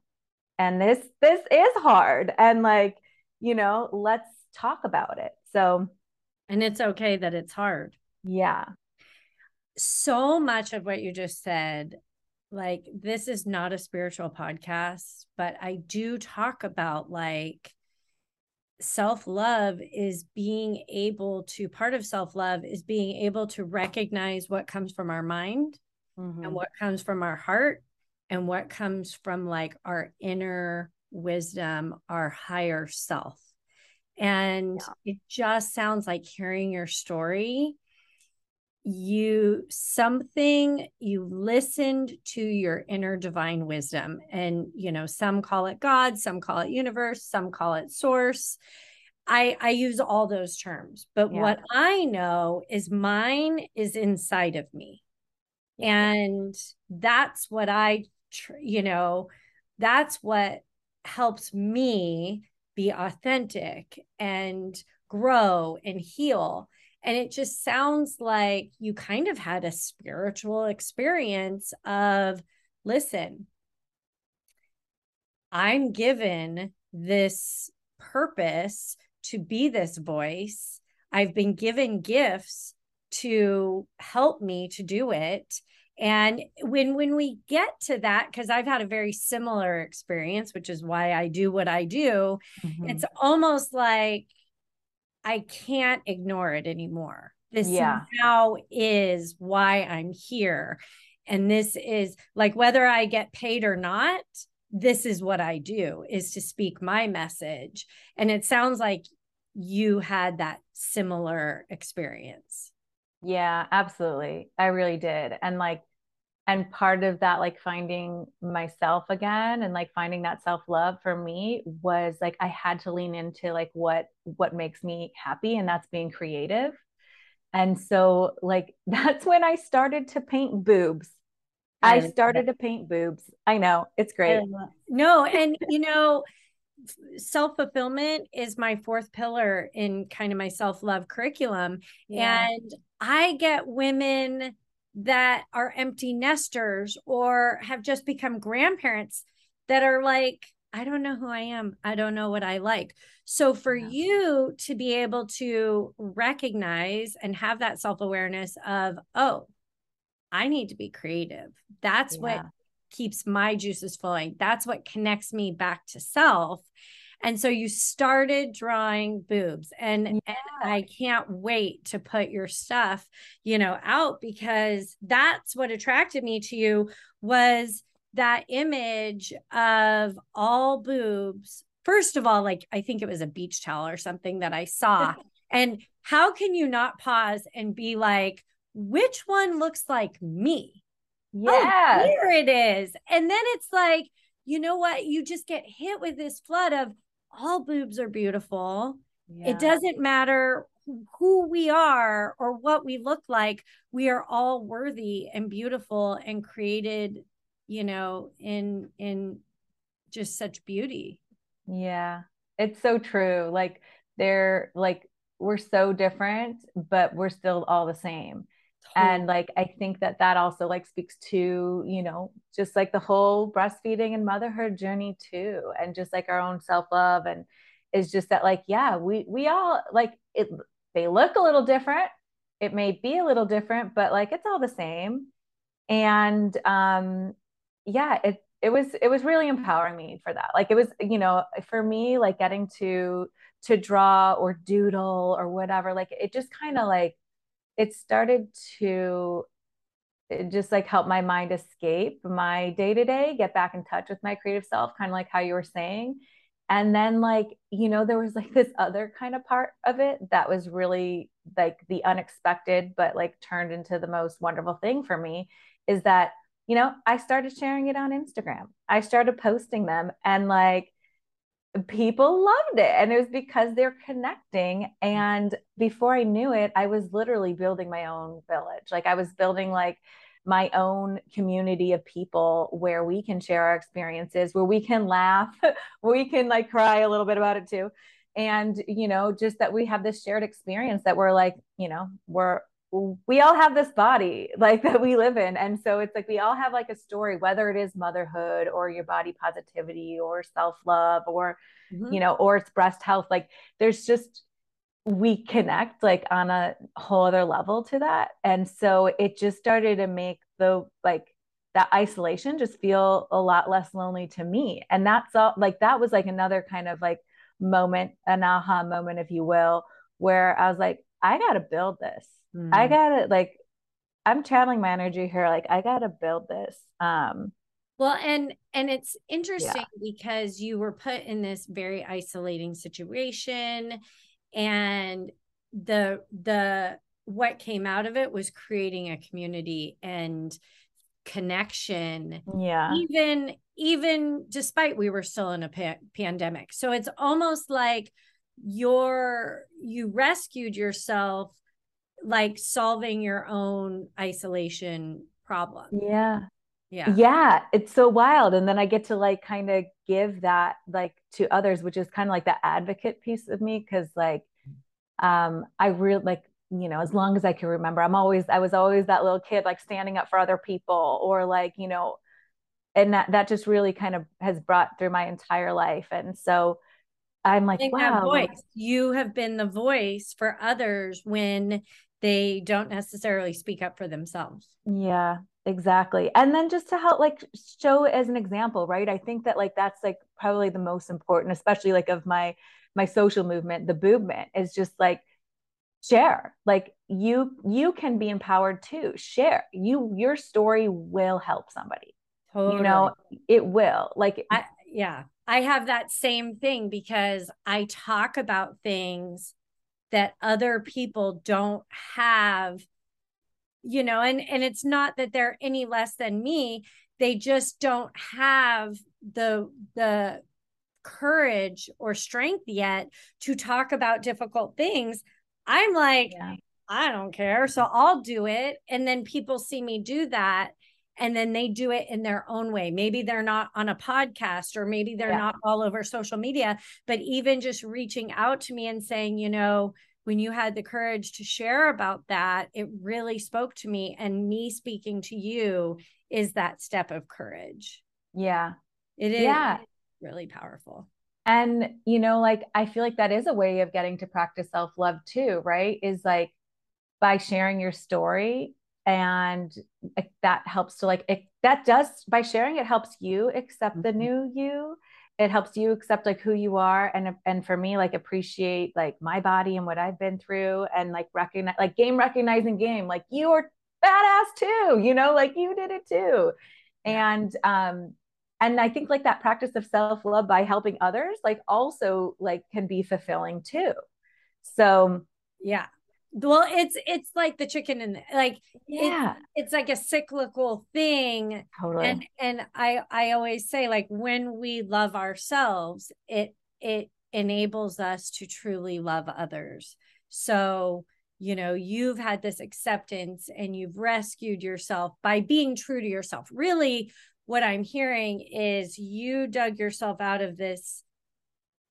Speaker 2: and this this is hard. And like you know let's talk about it. So
Speaker 1: and it's okay that it's hard.
Speaker 2: Yeah.
Speaker 1: So much of what you just said like this is not a spiritual podcast but i do talk about like self love is being able to, part of self love is being able to recognize what comes from our mind mm-hmm. and what comes from our heart and what comes from like our inner wisdom, our higher self. And yeah. it just sounds like hearing your story you something you listened to your inner divine wisdom and you know some call it god some call it universe some call it source i i use all those terms but yeah. what i know is mine is inside of me and that's what i you know that's what helps me be authentic and grow and heal and it just sounds like you kind of had a spiritual experience of listen, I'm given this purpose to be this voice. I've been given gifts to help me to do it and when when we get to that because i've had a very similar experience which is why i do what i do mm-hmm. it's almost like I can't ignore it anymore. This yeah. now is why I'm here. And this is like whether I get paid or not, this is what I do is to speak my message. And it sounds like you had that similar experience.
Speaker 2: Yeah, absolutely. I really did. And like and part of that like finding myself again and like finding that self-love for me was like i had to lean into like what what makes me happy and that's being creative. And so like that's when i started to paint boobs. I started to paint boobs. I know. It's great.
Speaker 1: no and you know self fulfillment is my fourth pillar in kind of my self love curriculum. Yeah. And I get women that are empty nesters or have just become grandparents that are like, I don't know who I am. I don't know what I like. So, for yeah. you to be able to recognize and have that self awareness of, oh, I need to be creative. That's yeah. what keeps my juices flowing. That's what connects me back to self. And so you started drawing boobs and, yeah. and I can't wait to put your stuff, you know, out because that's what attracted me to you was that image of all boobs. First of all, like I think it was a beach towel or something that I saw. and how can you not pause and be like, which one looks like me? Yeah. Oh, here it is. And then it's like, you know what? You just get hit with this flood of all boobs are beautiful. Yeah. It doesn't matter who we are or what we look like. We are all worthy and beautiful and created, you know, in in just such beauty.
Speaker 2: Yeah. It's so true. Like they're like we're so different, but we're still all the same and like i think that that also like speaks to you know just like the whole breastfeeding and motherhood journey too and just like our own self-love and is just that like yeah we we all like it they look a little different. It may be a little different but like it's all the same. And um yeah it it was it was really empowering me for that. Like it was you know for me like getting to to draw or doodle or whatever like it just kind of like it started to just like help my mind escape my day to day, get back in touch with my creative self, kind of like how you were saying. And then, like, you know, there was like this other kind of part of it that was really like the unexpected, but like turned into the most wonderful thing for me is that, you know, I started sharing it on Instagram. I started posting them and like, people loved it and it was because they're connecting and before i knew it i was literally building my own village. Like i was building like my own community of people where we can share our experiences where we can laugh we can like cry a little bit about it too. And you know just that we have this shared experience that we're like you know we're we all have this body like that we live in and so it's like we all have like a story whether it is motherhood or your body positivity or self-love or mm-hmm. you know or it's breast health like there's just we connect like on a whole other level to that and so it just started to make the like that isolation just feel a lot less lonely to me and that's all like that was like another kind of like moment, an aha moment, if you will, where I was like, I got to build this. Mm. I got to like, I'm channeling my energy here. Like, I got to build this. Um,
Speaker 1: well, and and it's interesting yeah. because you were put in this very isolating situation and the the what came out of it was creating a community and connection
Speaker 2: yeah
Speaker 1: even even despite we were still in a pa- pandemic so it's almost like you're you rescued yourself like solving your own isolation problem
Speaker 2: yeah yeah yeah it's so wild and then i get to like kind of give that like to others which is kind of like the advocate piece of me because like um i really like you know, as long as I can remember, I'm always, I was always that little kid, like standing up for other people or like, you know, and that, that just really kind of has brought through my entire life. And so I'm like, wow.
Speaker 1: You have been the voice for others when they don't necessarily speak up for themselves.
Speaker 2: Yeah, exactly. And then just to help like show as an example, right? I think that like that's like probably the most important, especially like of my my social movement, the movement is just like share like you you can be empowered too share you your story will help somebody totally. you know it will like
Speaker 1: I, yeah i have that same thing because i talk about things that other people don't have you know and and it's not that they're any less than me they just don't have the the courage or strength yet to talk about difficult things I'm like, yeah. I don't care. So I'll do it. And then people see me do that. And then they do it in their own way. Maybe they're not on a podcast or maybe they're yeah. not all over social media, but even just reaching out to me and saying, you know, when you had the courage to share about that, it really spoke to me. And me speaking to you is that step of courage.
Speaker 2: Yeah.
Speaker 1: It is yeah. really powerful.
Speaker 2: And, you know, like I feel like that is a way of getting to practice self love too, right? Is like by sharing your story and that helps to like it, that does by sharing it helps you accept the mm-hmm. new you. It helps you accept like who you are and and for me like appreciate like my body and what i've been through and like recognize like game recognizing game like you're badass too you know like you did it too. And um and i think like that practice of self-love by helping others like also like can be fulfilling too. So
Speaker 1: yeah well it's it's like the chicken and like
Speaker 2: yeah.
Speaker 1: it's, it's like a cyclical thing.
Speaker 2: Totally.
Speaker 1: And and i i always say like when we love ourselves it it enables us to truly love others. So you know you've had this acceptance and you've rescued yourself by being true to yourself. Really what I'm hearing is you dug yourself out of this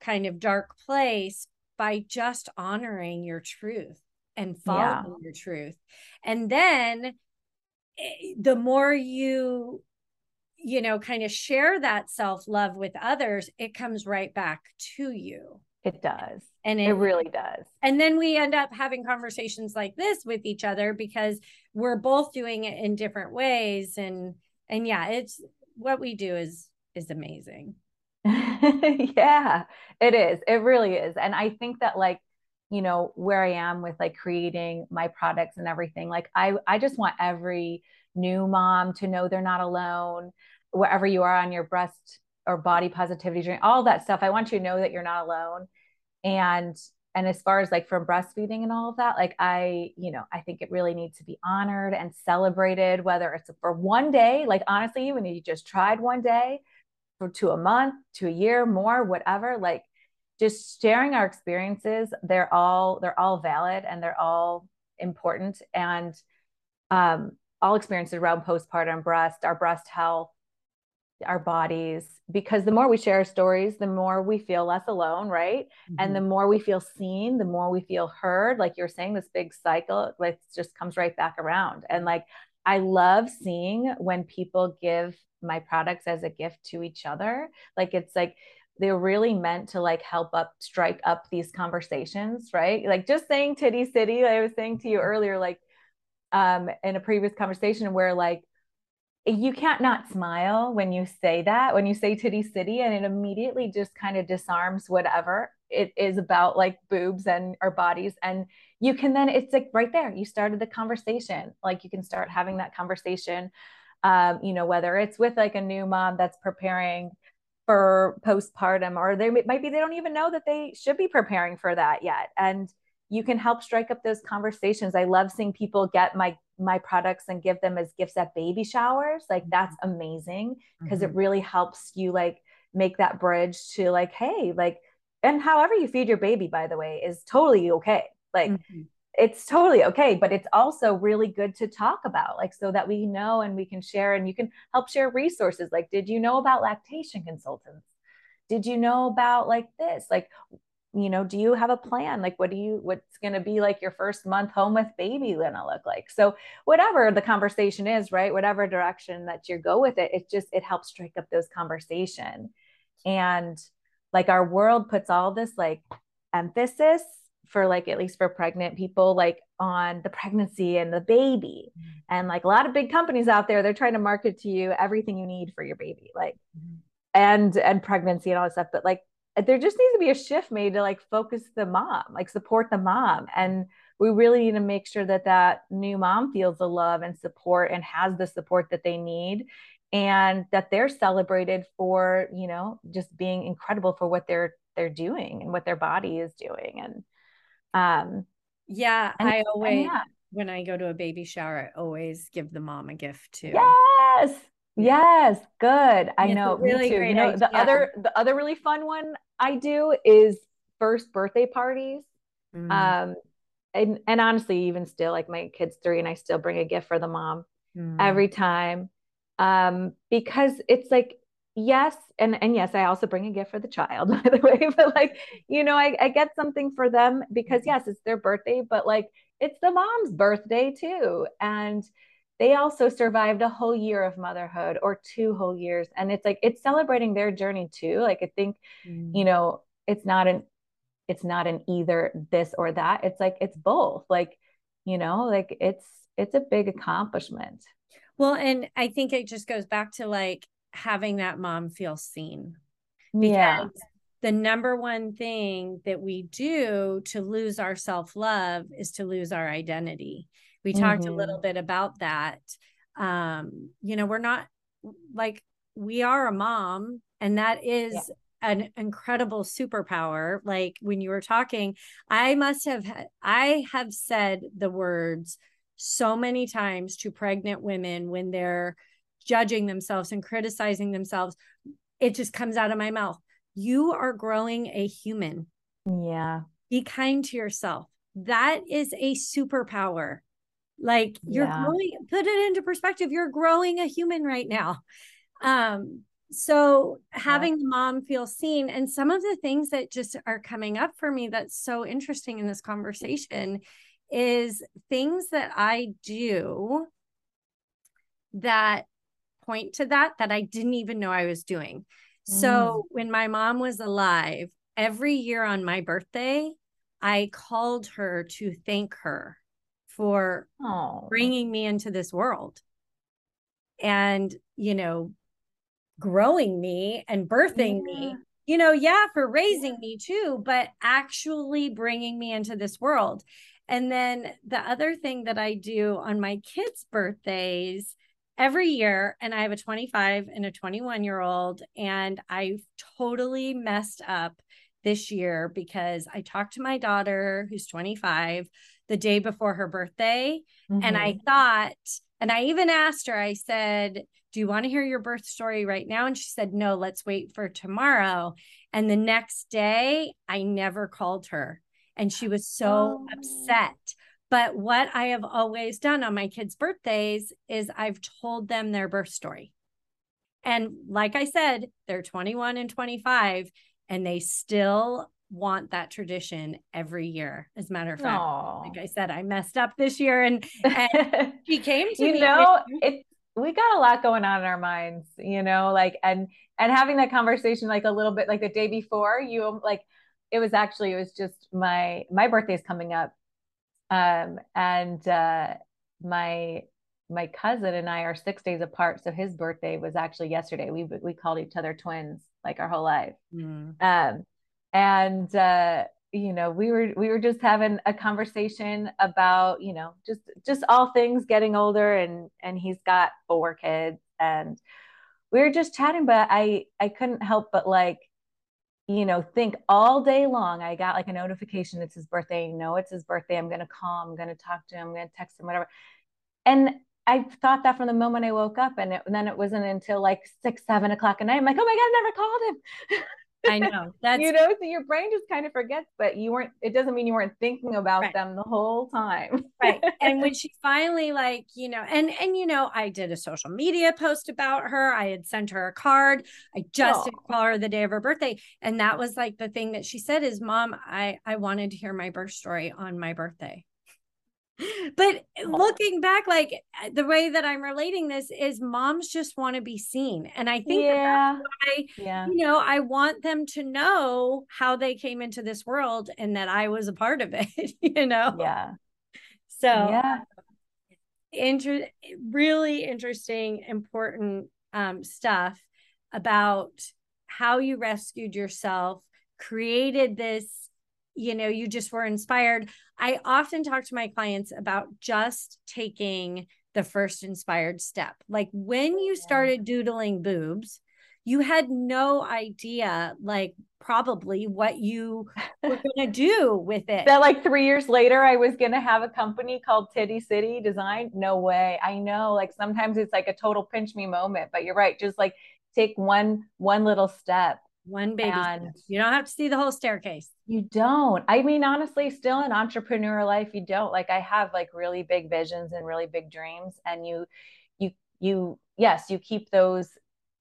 Speaker 1: kind of dark place by just honoring your truth and following yeah. your truth. And then eh, the more you you know kind of share that self-love with others, it comes right back to you.
Speaker 2: It does. And it, it, really does.
Speaker 1: And then we end up having conversations like this with each other because we're both doing it in different ways and and yeah it's what we do is is amazing
Speaker 2: yeah it is it really is and i think that like you know where i am with like creating my products and everything like i i just want every new mom to know they're not alone. Wherever you are on your breast or body positivity journey all that stuff i want you to know that you're not alone. And and as far as like from breastfeeding and all of that like i you know i think it really needs to be honored and celebrated whether it's for one day like honestly if you just tried one day to a month to a year more whatever like just sharing our experiences they're all they're all valid and they're all important and um all experiences around postpartum breast our breast health our bodies because the more we share our stories the more we feel less alone right mm-hmm. and the mm-hmm. more we feel seen the more we feel heard like you're saying this big cycle like just comes right back around and like i love seeing when people give my products as a gift to each other like it's like they're really meant to like help up strike up these conversations right? Like just saying titty city i was saying to you earlier like um in a previous conversation where like you can't not smile when you say that, when you say Titty City, and it immediately just kind of disarms whatever it is about like boobs and our bodies and you can then it's like right there you started the conversation. Like you can start having that conversation um, you know whether it's with like a new mom that's preparing for postpartum or they might be they don't even know that they should be preparing for that yet. And you can help strike up those conversations. I love seeing people get my my products and give them as gifts at baby showers. Like that's amazing because mm-hmm. it really helps you like make that bridge to like hey like and however you feed your baby by the way is totally okay. Like mm-hmm. It's totally okay but it's also really good to talk about like so that we know and we can share and you can help share resources like did you know about lactation consultants? Did you know about like this? Like you know do you have a plan? Like what do you what's going to be like your first month home with baby gonna look like? So whatever the conversation is right whatever direction that you go with it it just it helps strike up those conversation. And like our world puts all this like emphasis for like at least for pregnant people like on the pregnancy and the baby mm-hmm. and like a lot of big companies out there they're trying to market to you everything you need for your baby like mm-hmm. and and pregnancy and all this stuff but like there just needs to be a shift made to like focus the mom like support the mom and we really need to make sure that that new mom feels the love and support and has the support that they need and that they're celebrated for you know just being incredible for what they're they're doing and what their body is doing and um
Speaker 1: yeah i always yeah. when i go to a baby shower i always give the mom a gift too
Speaker 2: yes yes good i know really great you know idea. the other the other really fun one i do is first birthday parties mm. um and and honestly even still like my kids three and i still bring a gift for the mom mm. every time um, because it's like yes and and yes i also bring a gift for the child by the way but like you know I, I get something for them because yes it's their birthday but like it's the mom's birthday too and they also survived a whole year of motherhood or two whole years and it's like it's celebrating their journey too like i think mm. you know it's not an it's not an either this or that it's like it's both like you know like it's it's a big accomplishment
Speaker 1: well, and I think it just goes back to like having that mom feel seen. Because yeah. the number one thing that we do to lose our self love is to lose our identity. We mm-hmm. talked a little mm-hmm. bit about that. Um, you know, we're not like we are a mom, and that is yeah an incredible superpower like when you were talking i must have i have said the words so many times to pregnant women when they're judging themselves and criticizing themselves. It just comes out of my mouth. You are growing a human.
Speaker 2: Yeah.
Speaker 1: Be kind to yourself. That is a superpower. Like you're yeah. growing, put it into perspective. You're growing a human right now. Um, so having yeah. the mom feel seen and some of the things that just are coming up for me that's so interesting in this conversation is things that I do that point to that that I didn't even know I was doing. Mm. So when my mom was alive, every year on my birthday, I called her to thank her for oh. bringing me into this world and, you know, growing me and birthing yeah. me. You know, yeah, for raising yeah. me too, but actually bringing me into this world. And then the other thing that I do on my kids' birthdays every year, and I have a 25 and a 21 year old, and I totally messed up this year because I talked to my daughter, who's 25, the day before her birthday. Mm-hmm. And I mm-hmm. thought, and I even asked her, I said, Do you want to hear your birth story right now? And she said, No, let's wait for tomorrow. And the next day, I never called her and she was so oh. upset. But what I have always done on my kids' birthdays is I've told them their birth story. And like I said, they're 21 and 25, and they still want that tradition every year. As a matter of fact, Aww. like I said, I messed up this year and, and she came to
Speaker 2: you
Speaker 1: me.
Speaker 2: You know, it we got a lot going on in our minds, you know, like and and having that conversation like a little bit like the day before, you like it was actually it was just my my birthday's coming up um and uh my my cousin and I are six days apart so his birthday was actually yesterday we we called each other twins like our whole life mm. um and uh, you know we were we were just having a conversation about you know just just all things getting older and and he's got four kids and we were just chatting but i i couldn't help but like you know think all day long i got like a notification it's his birthday no it's his birthday i'm going to call i'm going to talk to him i'm going to text him whatever and I thought that from the moment I woke up, and, it, and then it wasn't until like six, seven o'clock at night. I'm like, oh my god, I never called him.
Speaker 1: I know
Speaker 2: that's you know, so your brain just kind of forgets, but you weren't. It doesn't mean you weren't thinking about right. them the whole time,
Speaker 1: right? And when she finally, like, you know, and and you know, I did a social media post about her. I had sent her a card. I just did call her the day of her birthday, and that was like the thing that she said is, "Mom, I I wanted to hear my birth story on my birthday." But looking back like uh, the way that i'm relating this is moms just want to be seen. And i think yeah. why, yeah. you know i want them to know how they came into this world and that i was a part of it you know?
Speaker 2: Yeah.
Speaker 1: So yeah. inter- really interesting important um, stuff about how you rescued yourself created this you know you just were inspired. I often talk to my clients about just taking the first inspired step. Like when you started doodling boobs you had no idea like probably what you were going to do with it.
Speaker 2: That like three years later i was going to have a company called titty city design? No way. I know like sometimes it's like a total pinch me moment but you're right just like take one one little step
Speaker 1: one baby and you don't have to see the whole staircase
Speaker 2: you don't. I mean honestly still in entrepreneur life you don't. Like i have like really big visions and really big dreams and you you you yes you keep those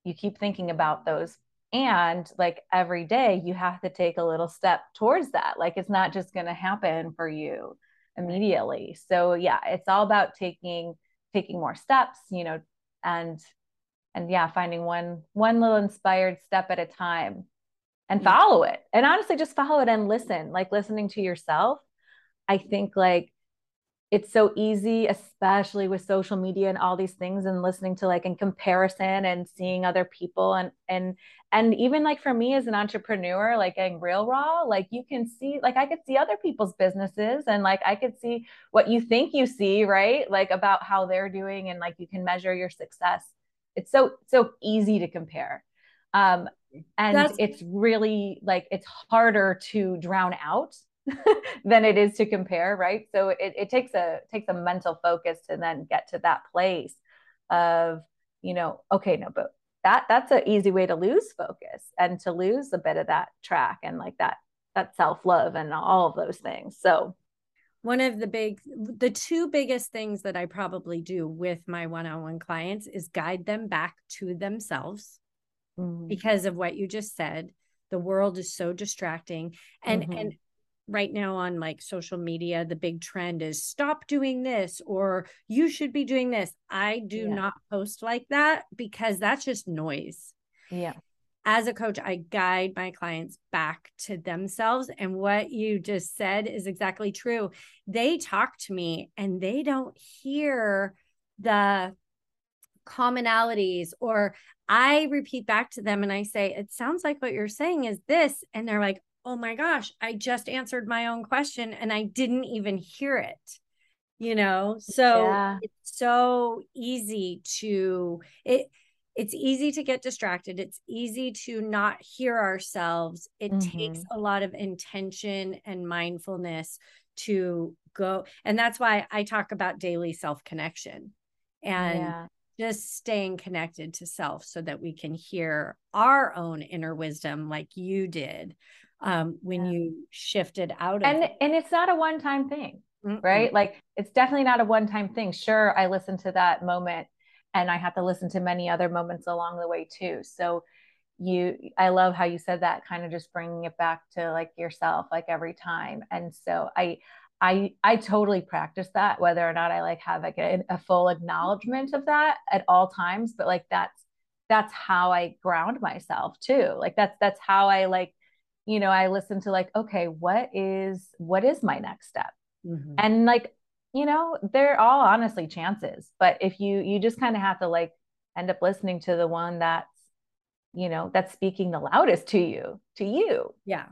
Speaker 2: you keep thinking about those. And like every day you have to take a little step towards that. Like it's not just going to happen for you immediately. So yeah it's all about taking taking more steps you know and and yeah finding one one little inspired step at a time and follow it. And honestly just follow it and listen like listening to yourself i think like it's so easy especially with social media and all these things and listening to like in comparison and seeing other people and and and even like for me as an entrepreneur like getting real raw like you can see like i could see other people's businesses and like i could see what you think you see right? Like about how they're doing and like you can measure your success. It's so so easy to compare um and That's- it's really like it's harder to drown out than it is to compare right? So it, it takes a takes a mental focus to then get to that place of you know okay no but that that's an easy way to lose focus and to lose a bit of that track and like that that self-love and all of those things. So
Speaker 1: one of the big the two biggest things that i probably do with my one-on-one clients is guide them back to themselves mm-hmm. because of what you just said the world is so distracting and mm-hmm. and right now on like social media the big trend is stop doing this or you should be doing this i do yeah. not post like that because that's just noise
Speaker 2: yeah
Speaker 1: as a coach, I guide my clients back to themselves. And what you just said is exactly true. They talk to me and they don't hear the commonalities or I repeat back to them and I say, it sounds like what you're saying is this. And they're like, oh my gosh, I just answered my own question and I didn't even hear it. You know, so yeah. it's so easy to it it's easy to get distracted. It's easy to not hear ourselves. It mm-hmm. takes a lot of intention and mindfulness to go. And that's why I talk about daily self connection and yeah. Just staying connected to self so that we can hear our own inner wisdom like you did um, when yeah. you shifted out of
Speaker 2: and it. and it's not a one time thing Mm-mm. right like it's definitely not a one time thing sure i listened to that moment and I have to listen to many other moments along the way too. So you I love how you said that kind of just bringing it back to like yourself like every time. And so I I I totally practice that whether or not I like have like a, a full acknowledgement of that at all times, but like that's that's how I ground myself too. Like that's that's how I like you know, I listen to like okay, what is what is my next step? Mm-hmm. And like you know, they're all honestly chances. But if you you just kind of have to like end up listening to the one that's, you know, that's speaking the loudest to you, to you.
Speaker 1: Yeah.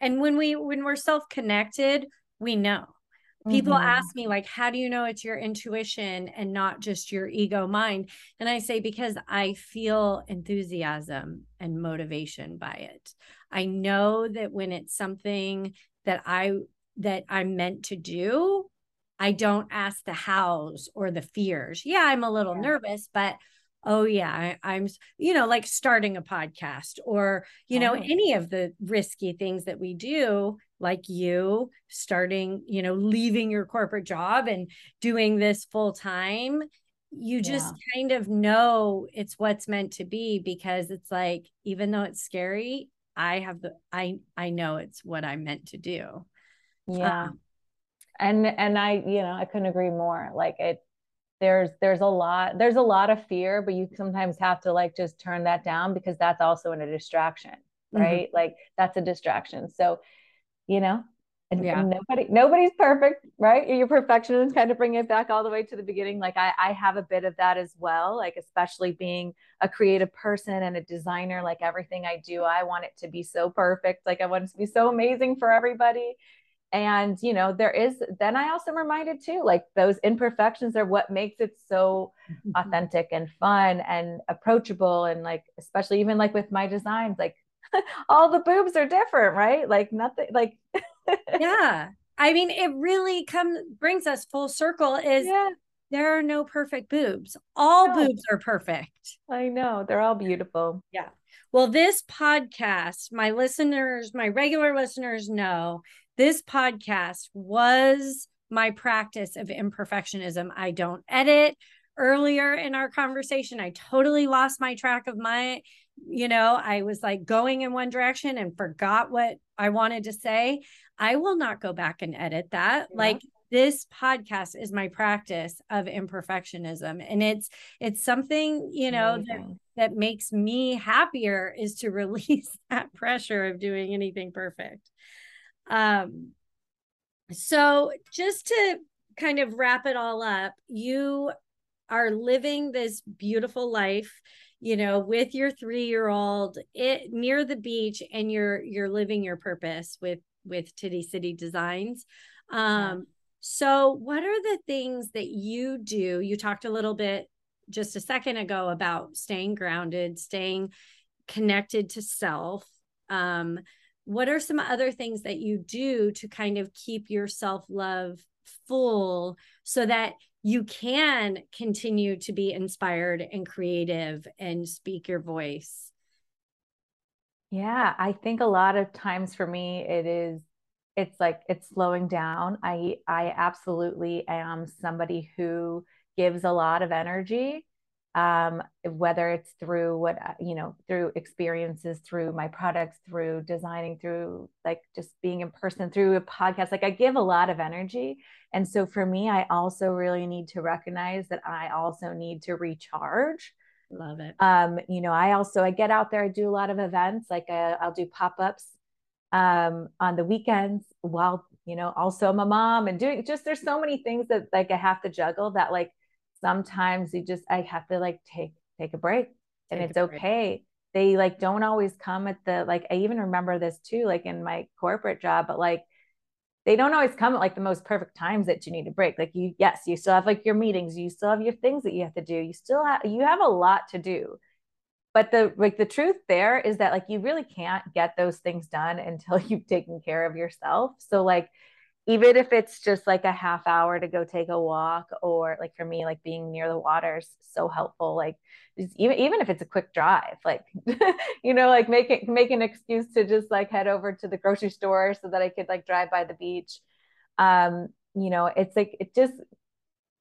Speaker 1: and when we when we're self-connected we know people mm-hmm. ask me like how do you know it's your intuition and not just your ego mind and i say because i feel enthusiasm and motivation by it i know that when it's something that i that i'm meant to do i don't ask the hows or the fears yeah i'm a little yeah. nervous but oh yeah I, am you know like starting a podcast or you know oh. any of the risky things that we do like you starting you know leaving your corporate job and doing this full time you just yeah. kind of know it's what's meant to be because it's like even though it's scary i have the i i know it's what i'm meant to do
Speaker 2: yeah um, and and i you know i couldn't agree more like it there's there's a lot there's a lot of fear but you sometimes have to like just turn that down because that's also in a distraction mm-hmm. right mm-hmm. like that's a distraction so you know? And, yeah. nobody nobody's perfect right? Your perfectionism kind of bring it back all the way to the beginning. Like I, I have a bit of that as well like especially being a creative person and a designer like everything i do i want it to be so perfect. Like i want it to be so amazing for everybody. And you know there is then i also reminded too like those imperfections are what makes it so mm-hmm. authentic and fun and approachable and like especially even like with my designs like all the boobs are different right like nothing like
Speaker 1: yeah i mean it really comes brings us full circle is yeah. there are no perfect boobs all no. boobs are perfect
Speaker 2: i know they're all beautiful
Speaker 1: yeah well this podcast my listeners my regular listeners know this podcast was my practice of imperfectionism. I don't edit. Earlier in our conversation, I totally lost my track of my, you know, I was like going in one direction and forgot what I wanted to say. I will not go back and edit that. Yeah. Like this podcast is my practice of imperfectionism and it's it's something you know that that makes me happier is to release that pressure of doing anything perfect um, so just to kind of wrap it all up, you are living this beautiful life you know with your 3-year-old it near the beach and you're you're living your purpose with with titty city designs. Um yeah. so what are the things that you do? You talked a little bit just a second ago about staying grounded staying connected to self. Um what are some other things that you do to kind of keep your self love full so that you can continue to be inspired and creative and speak your voice?
Speaker 2: Yeah, I think a lot of times for me it is it's like it's slowing down. I I absolutely am somebody who gives a lot of energy um, whether it's through what you know through experiences through my products through designing through like just being in person through a podcast like i give a lot of energy. And so for me i also really need to recognize that i also need to recharge.
Speaker 1: Love it.
Speaker 2: Um you know i also i get out there i do a lot of events like uh, i'll do pop-ups um on the weekends while you know also i'm a mom and doing just there's so many things that like i have to juggle that like sometimes you just I have to like take take a break and take it's okay. They like don't always come at the like I even remember this too, like in my corporate job, but like they don't always come at like the most perfect times that you need a break. Like you, yes, you still have like your meetings, you still have your things that you have to do. You still have you have a lot to do. But the like the truth there is that like you really can't get those things done until you've taken care of yourself. So like even if it's just like a half hour to go take a walk or like for me like being near the water is so helpful like even even if it's a quick drive like you know like make it make an excuse to just like head over to the grocery store so that I could like drive by the beach um you know it's like it just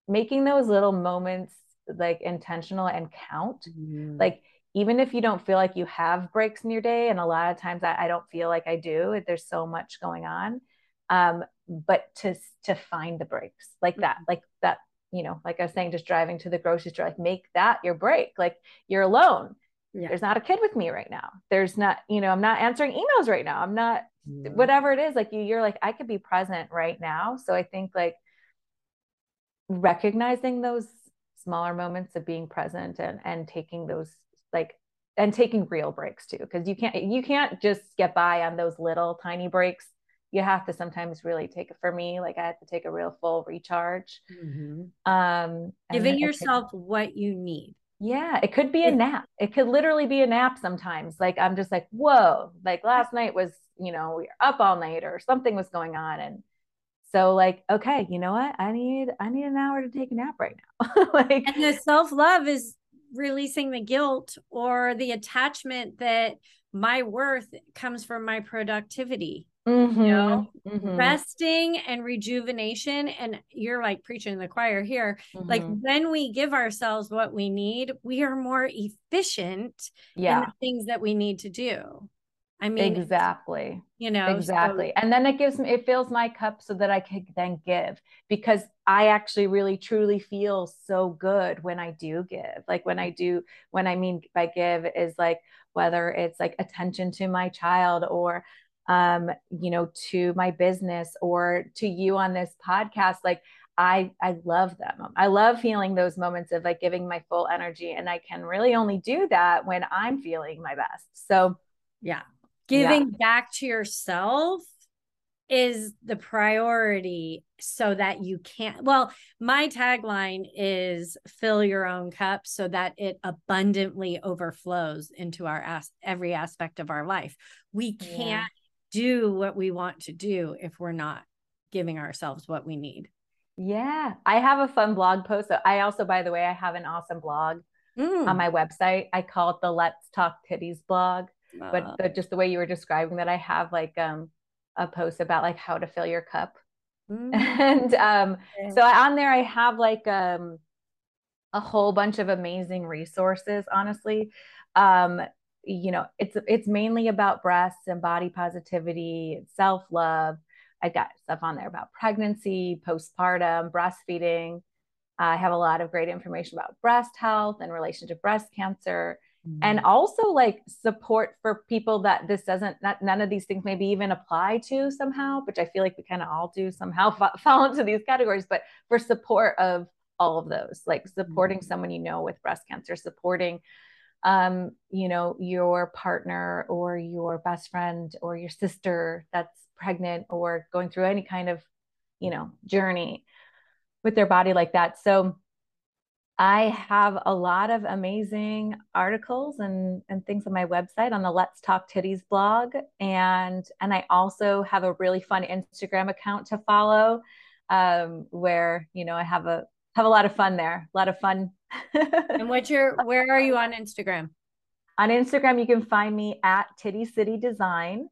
Speaker 2: making those little moments like intentional and count mm-hmm. like even if you don't feel like you have breaks in your day and a lot of times I, I don't feel like I do there's so much going on um, but to to find the breaks like that, mm-hmm. like that, you know, like I was saying, just driving to the grocery store, like make that your break. Like you're alone. Yeah. There's not a kid with me right now. There's not, you know, I'm not answering emails right now. I'm not mm-hmm. whatever it is. Like you, you're like, I could be present right now. So I think like recognizing those smaller moments of being present and and taking those like and taking real breaks too because you can't you can't just get by on those little tiny breaks you have to sometimes really take it for me like i have to take a real full recharge. Mm-hmm.
Speaker 1: um giving yourself could, what you need.
Speaker 2: Yeah it could be a nap. It could literally be a nap sometimes. Like i'm just like whoa like last night was you know we were up all night or something was going on. And so like okay you know what? I need i need an hour to take a nap right now. Like
Speaker 1: and the self-love is releasing the guilt or the attachment that my worth comes from my productivity Mm-hmm. You know, mm-hmm. resting and rejuvenation. And you're like preaching the choir here. Mm-hmm. Like when we give ourselves what we need, we are more efficient yeah. in the things that we need to do. I mean,
Speaker 2: exactly.
Speaker 1: You know,
Speaker 2: exactly. So- and then it gives me, it fills my cup so that I can then give because I actually really truly feel so good when I do give. Like when I do, when I mean by give is like whether it's like attention to my child or um, you know, to my business or to you on this podcast. Like I I love them. I love feeling those moments of like giving my full energy. And I can really only do that when I'm feeling my best. So
Speaker 1: yeah. Giving yeah. back to yourself is the priority so that you can't well my tagline is fill your own cup so that it abundantly overflows into our as- every aspect of our life we can't do what we want to do if we're not giving ourselves what we need.
Speaker 2: Yeah, I have a fun blog post. I also, by the way, I have an awesome blog mm. on my website. I call it the Let's Talk Titties blog. Uh, but the, just the way you were describing that, I have like um, a post about like how to fill your cup. Mm. And um, so on there, I have like um, a whole bunch of amazing resources, honestly. Um, you know it's it's mainly about breasts and body positivity self-love i got stuff on there about pregnancy postpartum breastfeeding i have a lot of great information about breast health and relation to breast cancer mm-hmm. and also like support for people that this doesn't not, none of these things maybe even apply to somehow which i feel like we kind of all do somehow fall into these categories but for support of all of those like supporting mm-hmm. someone you know with breast cancer supporting um, you know, your partner or your best friend or your sister that's pregnant or going through any kind of, you know, journey with their body like that. So I have a lot of amazing articles and, and things on my website on the Let's Talk Titties blog. And and I also have a really fun Instagram account to follow um, where, you know, I have a have a lot of fun there, a lot of fun
Speaker 1: and what's your where are you on Instagram?
Speaker 2: On Instagram, you can find me at Titty City Design.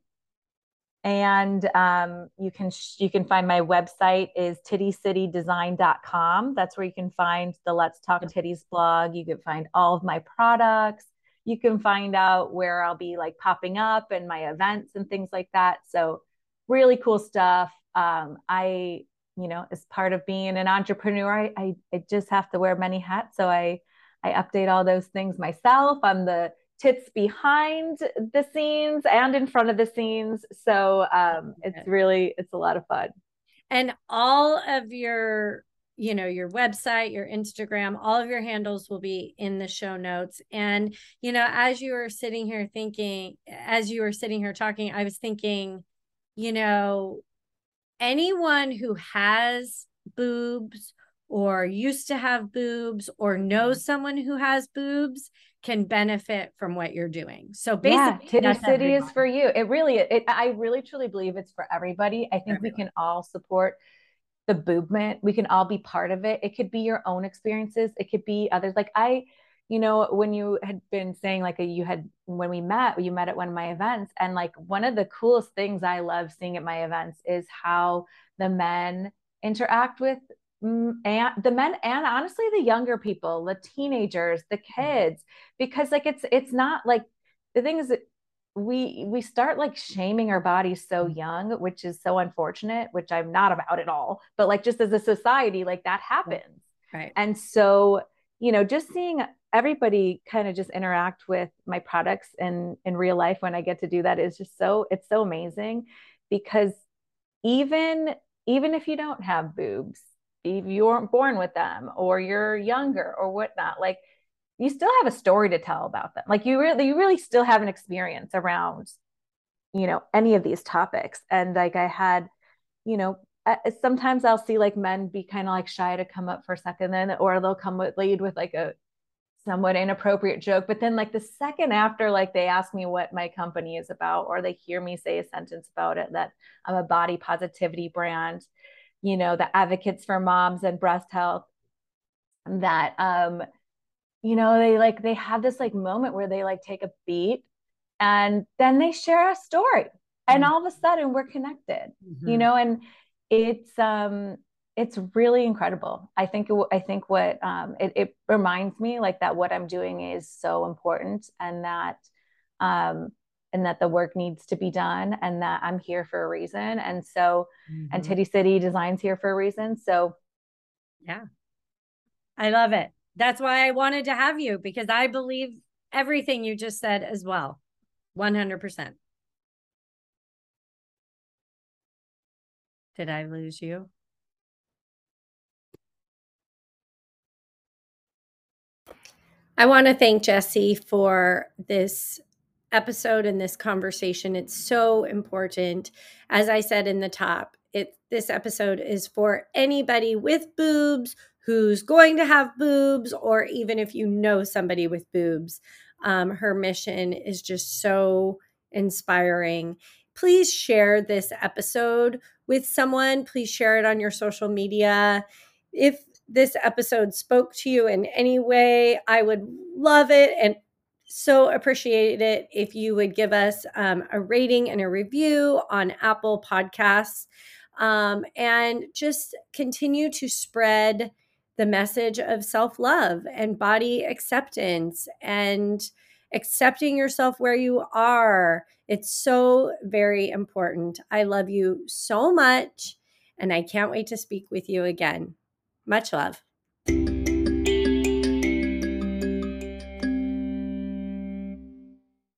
Speaker 2: And um, you can you can find my website is tittycitydesign.com. That's where you can find the Let's Talk Titties blog. You can find all of my products. You can find out where I'll be like popping up and my events and things like that. So really cool stuff. Um, I you know, as part of being an entrepreneur, I, I, I just have to wear many hats. So I, I update all those things myself. I'm the tits behind the scenes and in front of the scenes. So um, it's really, it's a lot of fun.
Speaker 1: And all of your, you know, your website, your Instagram, all of your handles will be in the show notes. And, you know, as you were sitting here thinking, as you were sitting here talking, I was thinking, you know, anyone who has boobs or used to have boobs or knows mm-hmm. someone who has boobs can benefit from what you're doing. So basically,
Speaker 2: yeah, Titty City is for you. It really, it, I really truly believe it's for everybody. I think we can all support the movement. We can all be part of it. It could be your own experiences. It could be others. Like I, you know, when you had been saying like you had when we met, you met at one of my events, and like one of the coolest things I love seeing at my events is how the men interact with and the men and honestly the younger people the teenagers the mm-hmm. kids because like it's it's not like the thing is that we we start like shaming our bodies so mm-hmm. young which is so unfortunate which i'm not about at all but like just as a society like that happens
Speaker 1: right
Speaker 2: and so you know just seeing everybody kind of just interact with my products in in real life when i get to do that is just so it's so amazing because even even if you don't have boobs if you weren't born with them or you're younger or whatnot like you still have a story to tell about them. Like you really, you really still have an experience around, you know, any of these topics. And like I had, you know, sometimes I'll see like men be kind of like shy to come up for a second then, or they'll come with lead with like a somewhat inappropriate joke. But then like the second after, like they ask me what my company is about, or they hear me say a sentence about it, that I'm a body positivity brand, you know, the advocates for moms and breast health, that um you know they like they have this like moment where they like take a beat and then they share a story and mm-hmm. all of a sudden we're connected mm-hmm. you know and it's um it's really incredible i think i think what um it, it reminds me like that what i'm doing is so important and that um and that the work needs to be done and that i'm here for a reason and so mm-hmm. and titty city designs here for a reason so
Speaker 1: yeah i love it that's why I wanted to have you because I believe everything you just said as well. 100%. Did I lose you? I want to thank Jessy for this episode and this conversation. It's so important. As I said in the top, it this episode is for anybody with boobs who's going to have boobs, or even if you know somebody with boobs. Um, her mission is just so inspiring. Please share this episode with someone. Please share it on your social media. If this episode spoke to you in any way, I would love it and so appreciate it if you would give us um, a rating and a review on Apple Podcasts um, and just continue to spread the message of self love and body acceptance and accepting yourself where you are. It's so very important. I love you so much, and I can't wait to speak with you again. Much love.